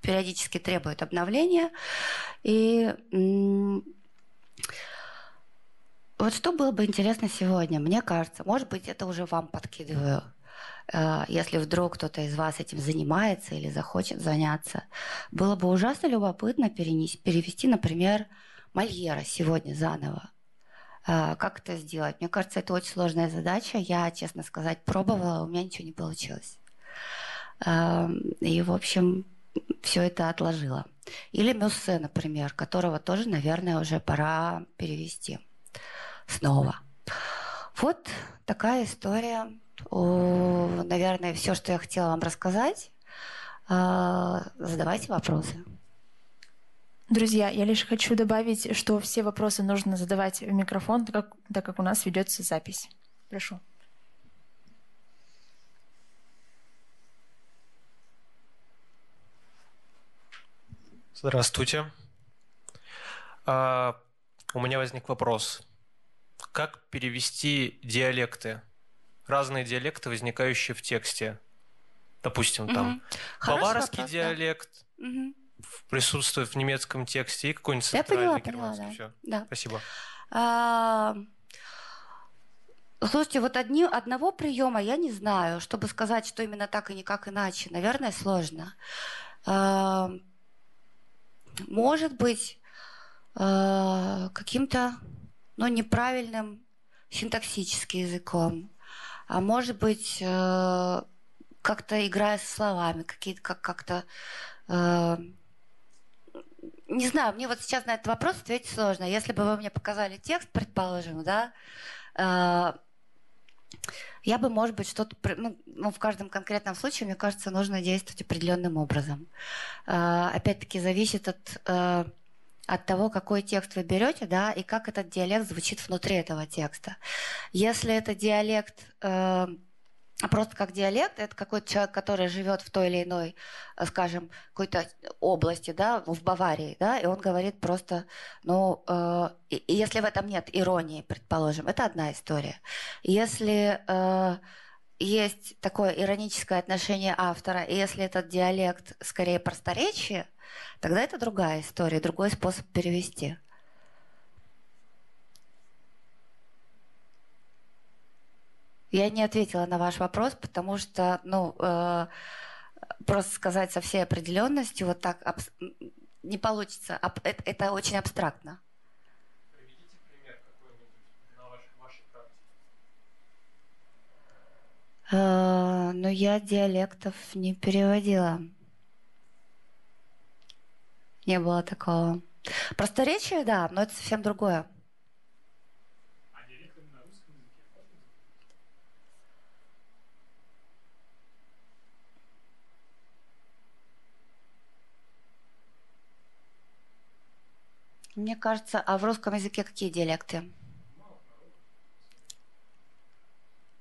периодически требует обновления. И э, вот что было бы интересно сегодня, мне кажется, может быть, это уже вам подкидываю, э, если вдруг кто-то из вас этим занимается или захочет заняться, было бы ужасно любопытно перенести, перевести, например, Мольера сегодня заново. А, как это сделать? Мне кажется, это очень сложная задача. Я, честно сказать, пробовала, у меня ничего не получилось. И, в общем, все это отложила. Или Мюссе, например, которого тоже, наверное, уже пора перевести снова. Вот такая история. Наверное, все, что я хотела вам рассказать. А, задавайте вопросы. Друзья, я лишь хочу добавить, что все вопросы нужно задавать в микрофон, так как, так как у нас ведется запись. Прошу. Здравствуйте. А, у меня возник вопрос. Как перевести диалекты? Разные диалекты, возникающие в тексте. Допустим, там. Хороший баварский вопрос, да. диалект Мгм. Присутствует в немецком тексте и какой-нибудь Я поняла, центральный поняла, да. Все. Да. Спасибо. А, Слушайте, вот одни, одного приема я не знаю, чтобы сказать, что именно так и никак иначе. Наверное, сложно. А, Может быть, а, каким-то ну, неправильным синтаксическим языком, а может быть, э, как-то играя со словами, какие-то как как-то э, не знаю, мне вот сейчас на этот вопрос ответить сложно. Если бы вы мне показали текст, предположим, да, э, я бы, может быть, что-то... Ну, ну, в каждом конкретном случае, мне кажется, нужно действовать определенным образом. Э, опять-таки, зависит от, э, от того, какой текст вы берете, да, и как этот диалект звучит внутри этого текста. Если это диалект э, просто как диалект, это какой-то человек, который живет в той или иной, э, скажем, какой-то области, да, в Баварии, да, и он говорит просто, ну, э, если в этом нет иронии, предположим, это одна история. Если э, есть такое ироническое отношение автора, и если этот диалект скорее просторечие, тогда это другая история, другой способ перевести. Я не ответила на ваш вопрос, потому что, ну, э, просто сказать со всей определенностью вот так абс- не получится. Аб- это, это очень абстрактно. Приведите пример какой-нибудь на вашей практике. Э, но я диалектов не переводила. Не было такого. Просторечие, да, но это совсем другое. Мне кажется, а в русском языке какие диалекты?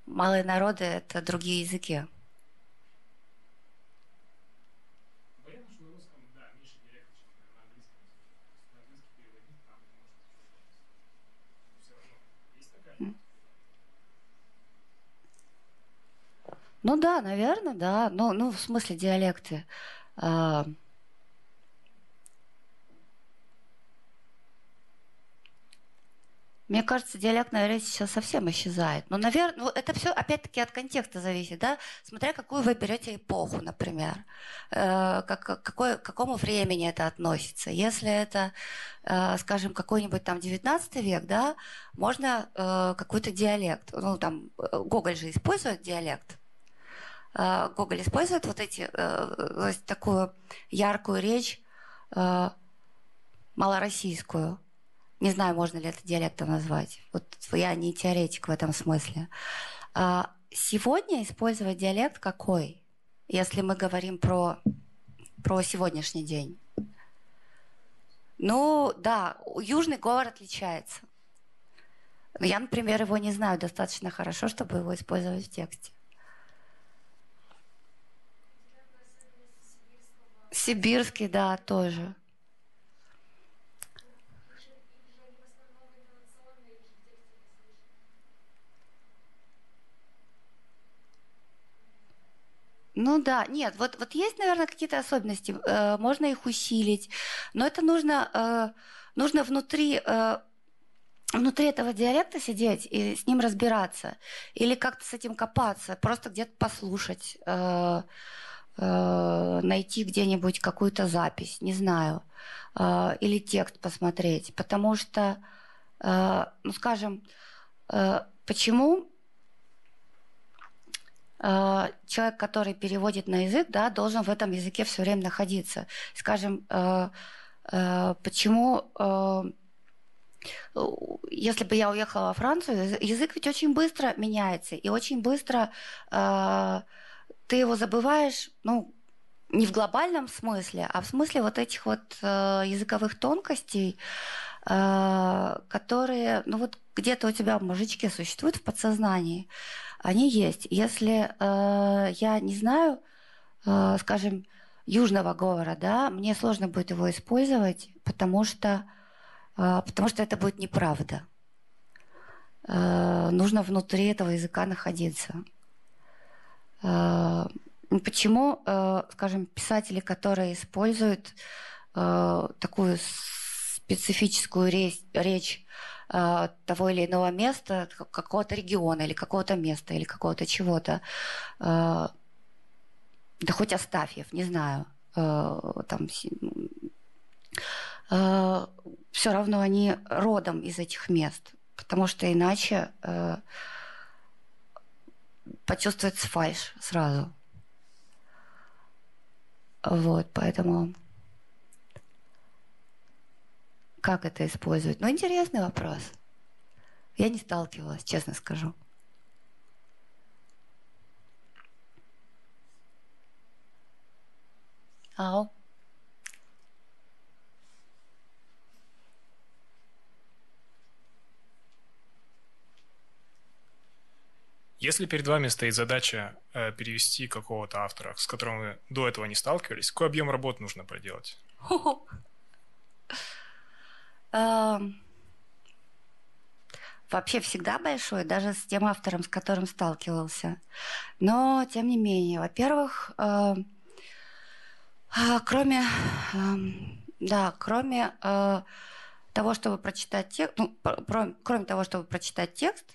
Малые народы – это другие языки. Ну да, наверное, да. Ну, ну в смысле диалекты. А, Мне кажется, диалектная речь сейчас совсем исчезает. Но, наверное, ну, это все опять-таки от контекста зависит, да? Смотря какую вы берете эпоху, например, Э, как, как- какой, к какому времени это относится. Если это, э, скажем, какой-нибудь там 19 век, да, можно э, какой-то диалект. Ну, там, э, Гоголь же использует диалект. Э, Гоголь использует вот эти, э, такую яркую речь, э, малороссийскую. Не знаю, можно ли это диалектом назвать. Вот я не теоретик в этом смысле. А Сегодня использовать диалект какой, если мы говорим про, про сегодняшний день? Ну, да, южный говор отличается. Я, например, его не знаю достаточно хорошо, чтобы его использовать в тексте. Сибирский, да, тоже. Ну да, нет, вот, вот есть, наверное, какие-то особенности, э, можно их усилить, но это нужно, э, нужно внутри, э, внутри этого диалекта сидеть и с ним разбираться, или как-то с этим копаться, просто где-то послушать, э, э, найти где-нибудь какую-то запись, не знаю, э, или текст посмотреть, потому что, э, ну скажем, э, почему э, человек, который переводит на язык, да, должен в этом языке все время находиться. Скажем, э, э, почему, если бы я уехала во Францию, яз- язык ведь очень быстро меняется, и очень быстро ты его забываешь, ну, не в глобальном смысле, а в смысле вот этих вот языковых тонкостей, которые, ну вот где-то у тебя в мужичке существуют в подсознании, они есть. Если э, я не знаю, э, скажем, южного говора, да, мне сложно будет его использовать, потому что, э, потому что это будет неправда. Э, нужно внутри этого языка находиться. Э, Почему, э, скажем, писатели, которые используют э, такую специфическую речь, речь того или иного места, какого-то региона или какого-то места или какого-то чего-то, да хоть Астафьев, не знаю, там все равно они родом из этих мест, потому что иначе почувствуется фальш сразу. Вот, поэтому как это использовать? Ну, интересный вопрос. Я не сталкивалась, честно скажу. Ау. Если перед вами стоит задача э, перевести какого-то автора, с которым вы до этого не сталкивались, какой объем работы нужно проделать? (laughs) вообще всегда большой, даже с тем автором, с которым сталкивался. Но, тем не менее, во-первых, а, кроме, да, кроме э, того, чтобы прочитать текст, ну, кроме того, чтобы прочитать текст,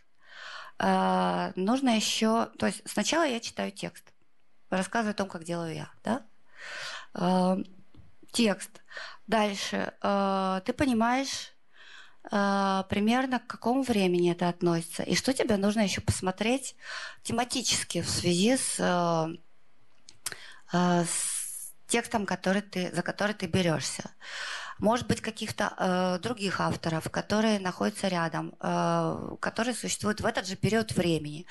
а, нужно еще, то есть сначала я читаю текст, рассказываю о том, как делаю я, да? Текст. Дальше а, ты понимаешь примерно к какому времени это относится и что тебе нужно еще посмотреть тематически в связи с, с текстом, который ты, за который ты берешься может быть, каких-то э, других авторов, которые находятся рядом, э, которые существуют в этот же период времени,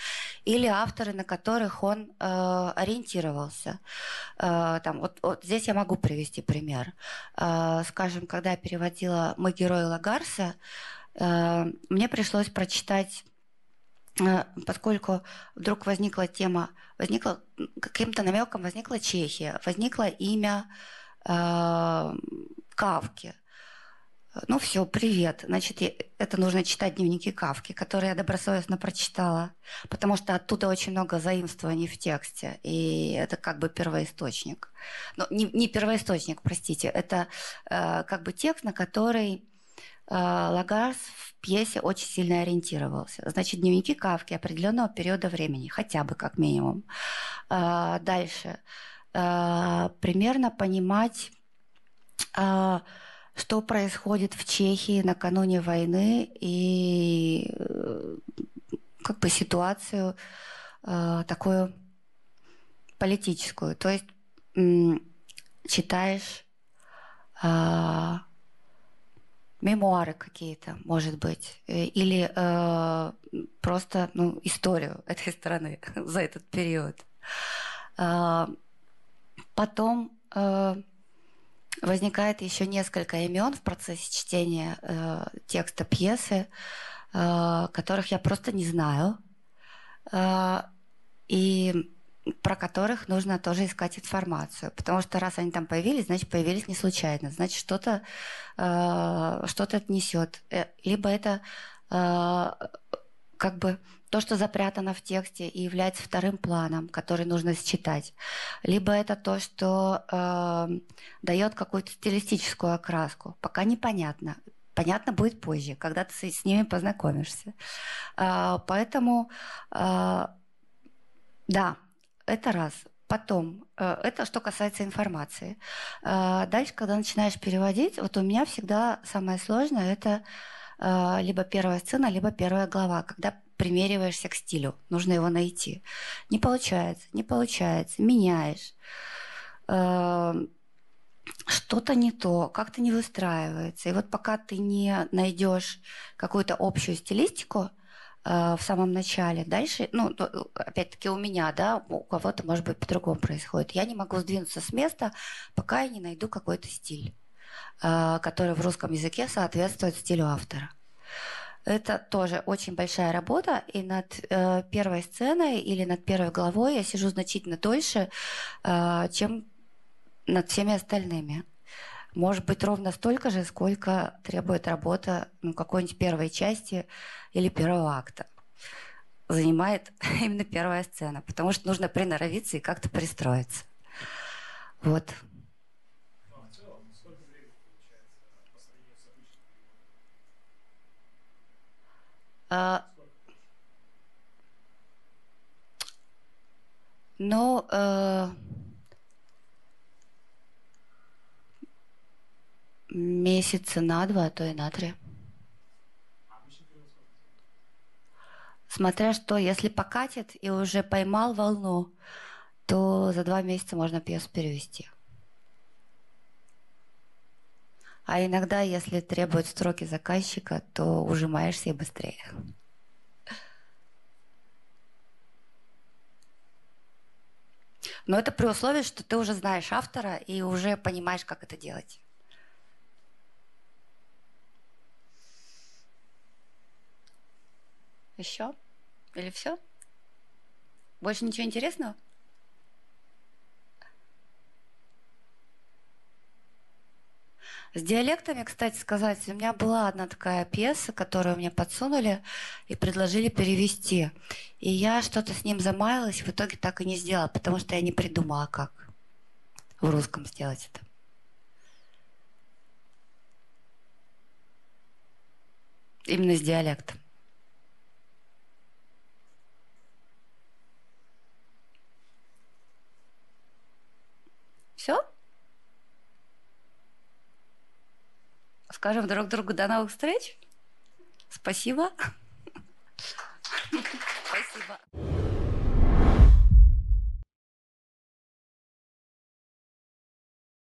или авторы, на которых он э, ориентировался. Э, там, вот, вот здесь я могу привести пример. Э, скажем, когда я переводила «Мы герои Лагарса», э, мне пришлось прочитать э, поскольку вдруг возникла тема, возникла каким-то намеком возникла Чехия, возникло имя э, Кавки. Ну все, привет. Значит, это нужно читать дневники Кавки, которые я добросовестно прочитала, потому что оттуда очень много заимствований в тексте, и это как бы первоисточник. Ну, не, не первоисточник, простите, это э, как бы текст, на который э, Лагарс в пьесе очень сильно ориентировался. Значит, дневники Кавки определенного периода времени, хотя бы как минимум. Э, дальше. Э, примерно понимать что происходит в Чехии накануне войны и э, как бы ситуацию а, такую политическую. То есть читаешь а, мемуары какие-то, может быть, э, или э, просто ну, историю этой страны (laughs) за этот период. Э, потом э, возникает еще несколько имен в процессе чтения э, текста пьесы, э, которых я просто не знаю, э, и про которых нужно тоже искать информацию, потому что раз они там появились, значит появились не случайно, значит что-то э, что-то несет, э, либо это э, как бы то, что запрятано в тексте и является вторым планом, который нужно считать, либо это то, что э, дает какую-то стилистическую окраску. Пока непонятно. Понятно будет позже, когда ты с, ними познакомишься. Э, поэтому, э, да, это раз. Потом, э, это что касается информации. Э, дальше, когда начинаешь переводить, вот у меня всегда самое сложное это либо первая сцена, либо первая глава, когда примериваешься к стилю. Нужно его найти. Не получается, не получается. Меняешь. Эм, что-то не то, как-то не выстраивается. И вот пока ты не найдешь какую-то общую стилистику, э, в самом начале. Дальше, ну, опять-таки у меня, да, у кого-то, может быть, по-другому происходит. Я не могу сдвинуться с места, пока я не найду какой-то стиль, который в русском языке соответствует стилю автора. Это тоже очень большая работа, и над э, первой сценой или над первой главой я сижу значительно дольше, э, чем над всеми остальными. Может быть, ровно столько же, сколько требует работа ну, какой-нибудь первой части или первого акта. занимает (laughs) именно первая сцена, потому что нужно приноровиться и как-то пристроиться. Вот. Ну, а в целом, сколько времени получается по сравнению с обычным переводом? А, Сколько? ну, э, месяца на два, а то и на три. Смотря что, если покатит и уже поймал волну, то за два месяца можно пьесу перевести. А иногда, если требуют строки заказчика, то ужимаешься и быстрее. Но это при условии, что ты уже знаешь автора и уже понимаешь, как это делать. Еще? Или все? Больше ничего интересного? С диалектами, кстати сказать, у меня была одна такая пьеса, которую мне подсунули и предложили перевести. И я что-то с ним замаялась, в итоге так и не сделала, потому что я не придумала, как в русском сделать это. Именно с диалектом. Все? Скажем друг другу до новых встреч. Спасибо. (laughs) Спасибо.